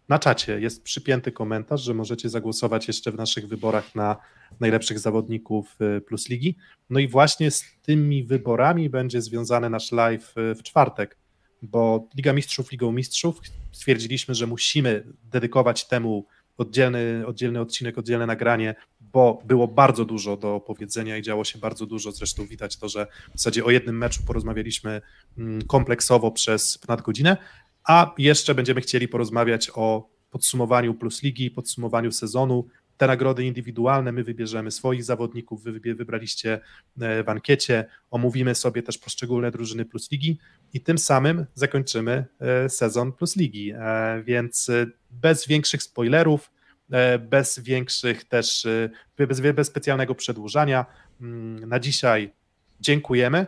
na czacie jest przypięty komentarz, że możecie zagłosować jeszcze w naszych wyborach na najlepszych zawodników y, Plus Ligi. No i właśnie z tymi wyborami będzie związany nasz live w czwartek, bo Liga Mistrzów Ligą Mistrzów stwierdziliśmy, że musimy dedykować temu oddzielny, oddzielny odcinek, oddzielne nagranie, bo było bardzo dużo do powiedzenia i działo się bardzo dużo. Zresztą widać to, że w zasadzie o jednym meczu porozmawialiśmy mm, kompleksowo przez ponad godzinę, a jeszcze będziemy chcieli porozmawiać o podsumowaniu Plus Ligi, podsumowaniu sezonu. Te nagrody indywidualne my wybierzemy swoich zawodników, wy wybraliście e, w ankiecie, omówimy sobie też poszczególne drużyny Plus Ligi i tym samym zakończymy e, sezon Plus Ligi. E, Więc bez większych spoilerów, bez większych też, bez, bez specjalnego przedłużania. mm, Na dzisiaj dziękujemy.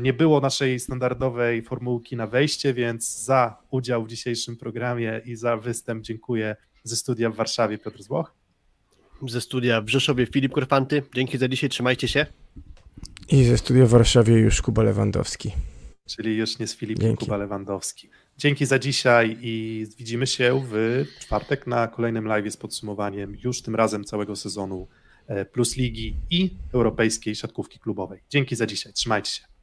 Nie było naszej standardowej formułki na wejście, więc za udział w dzisiejszym programie i za występ dziękuję ze studia w Warszawie Piotr Złoch. Ze studia w Rzeszowie Filip Korfanty. Dzięki za dzisiaj, trzymajcie się. I ze studia w Warszawie już Kuba Lewandowski. czyli już nie z Filipem Dzięki. Kuba Lewandowski. Dzięki za dzisiaj i widzimy się w czwartek na kolejnym live z podsumowaniem już tym razem całego sezonu e, Plus Ligi i Europejskiej Siatkówki Klubowej. Dzięki za dzisiaj, trzymajcie się.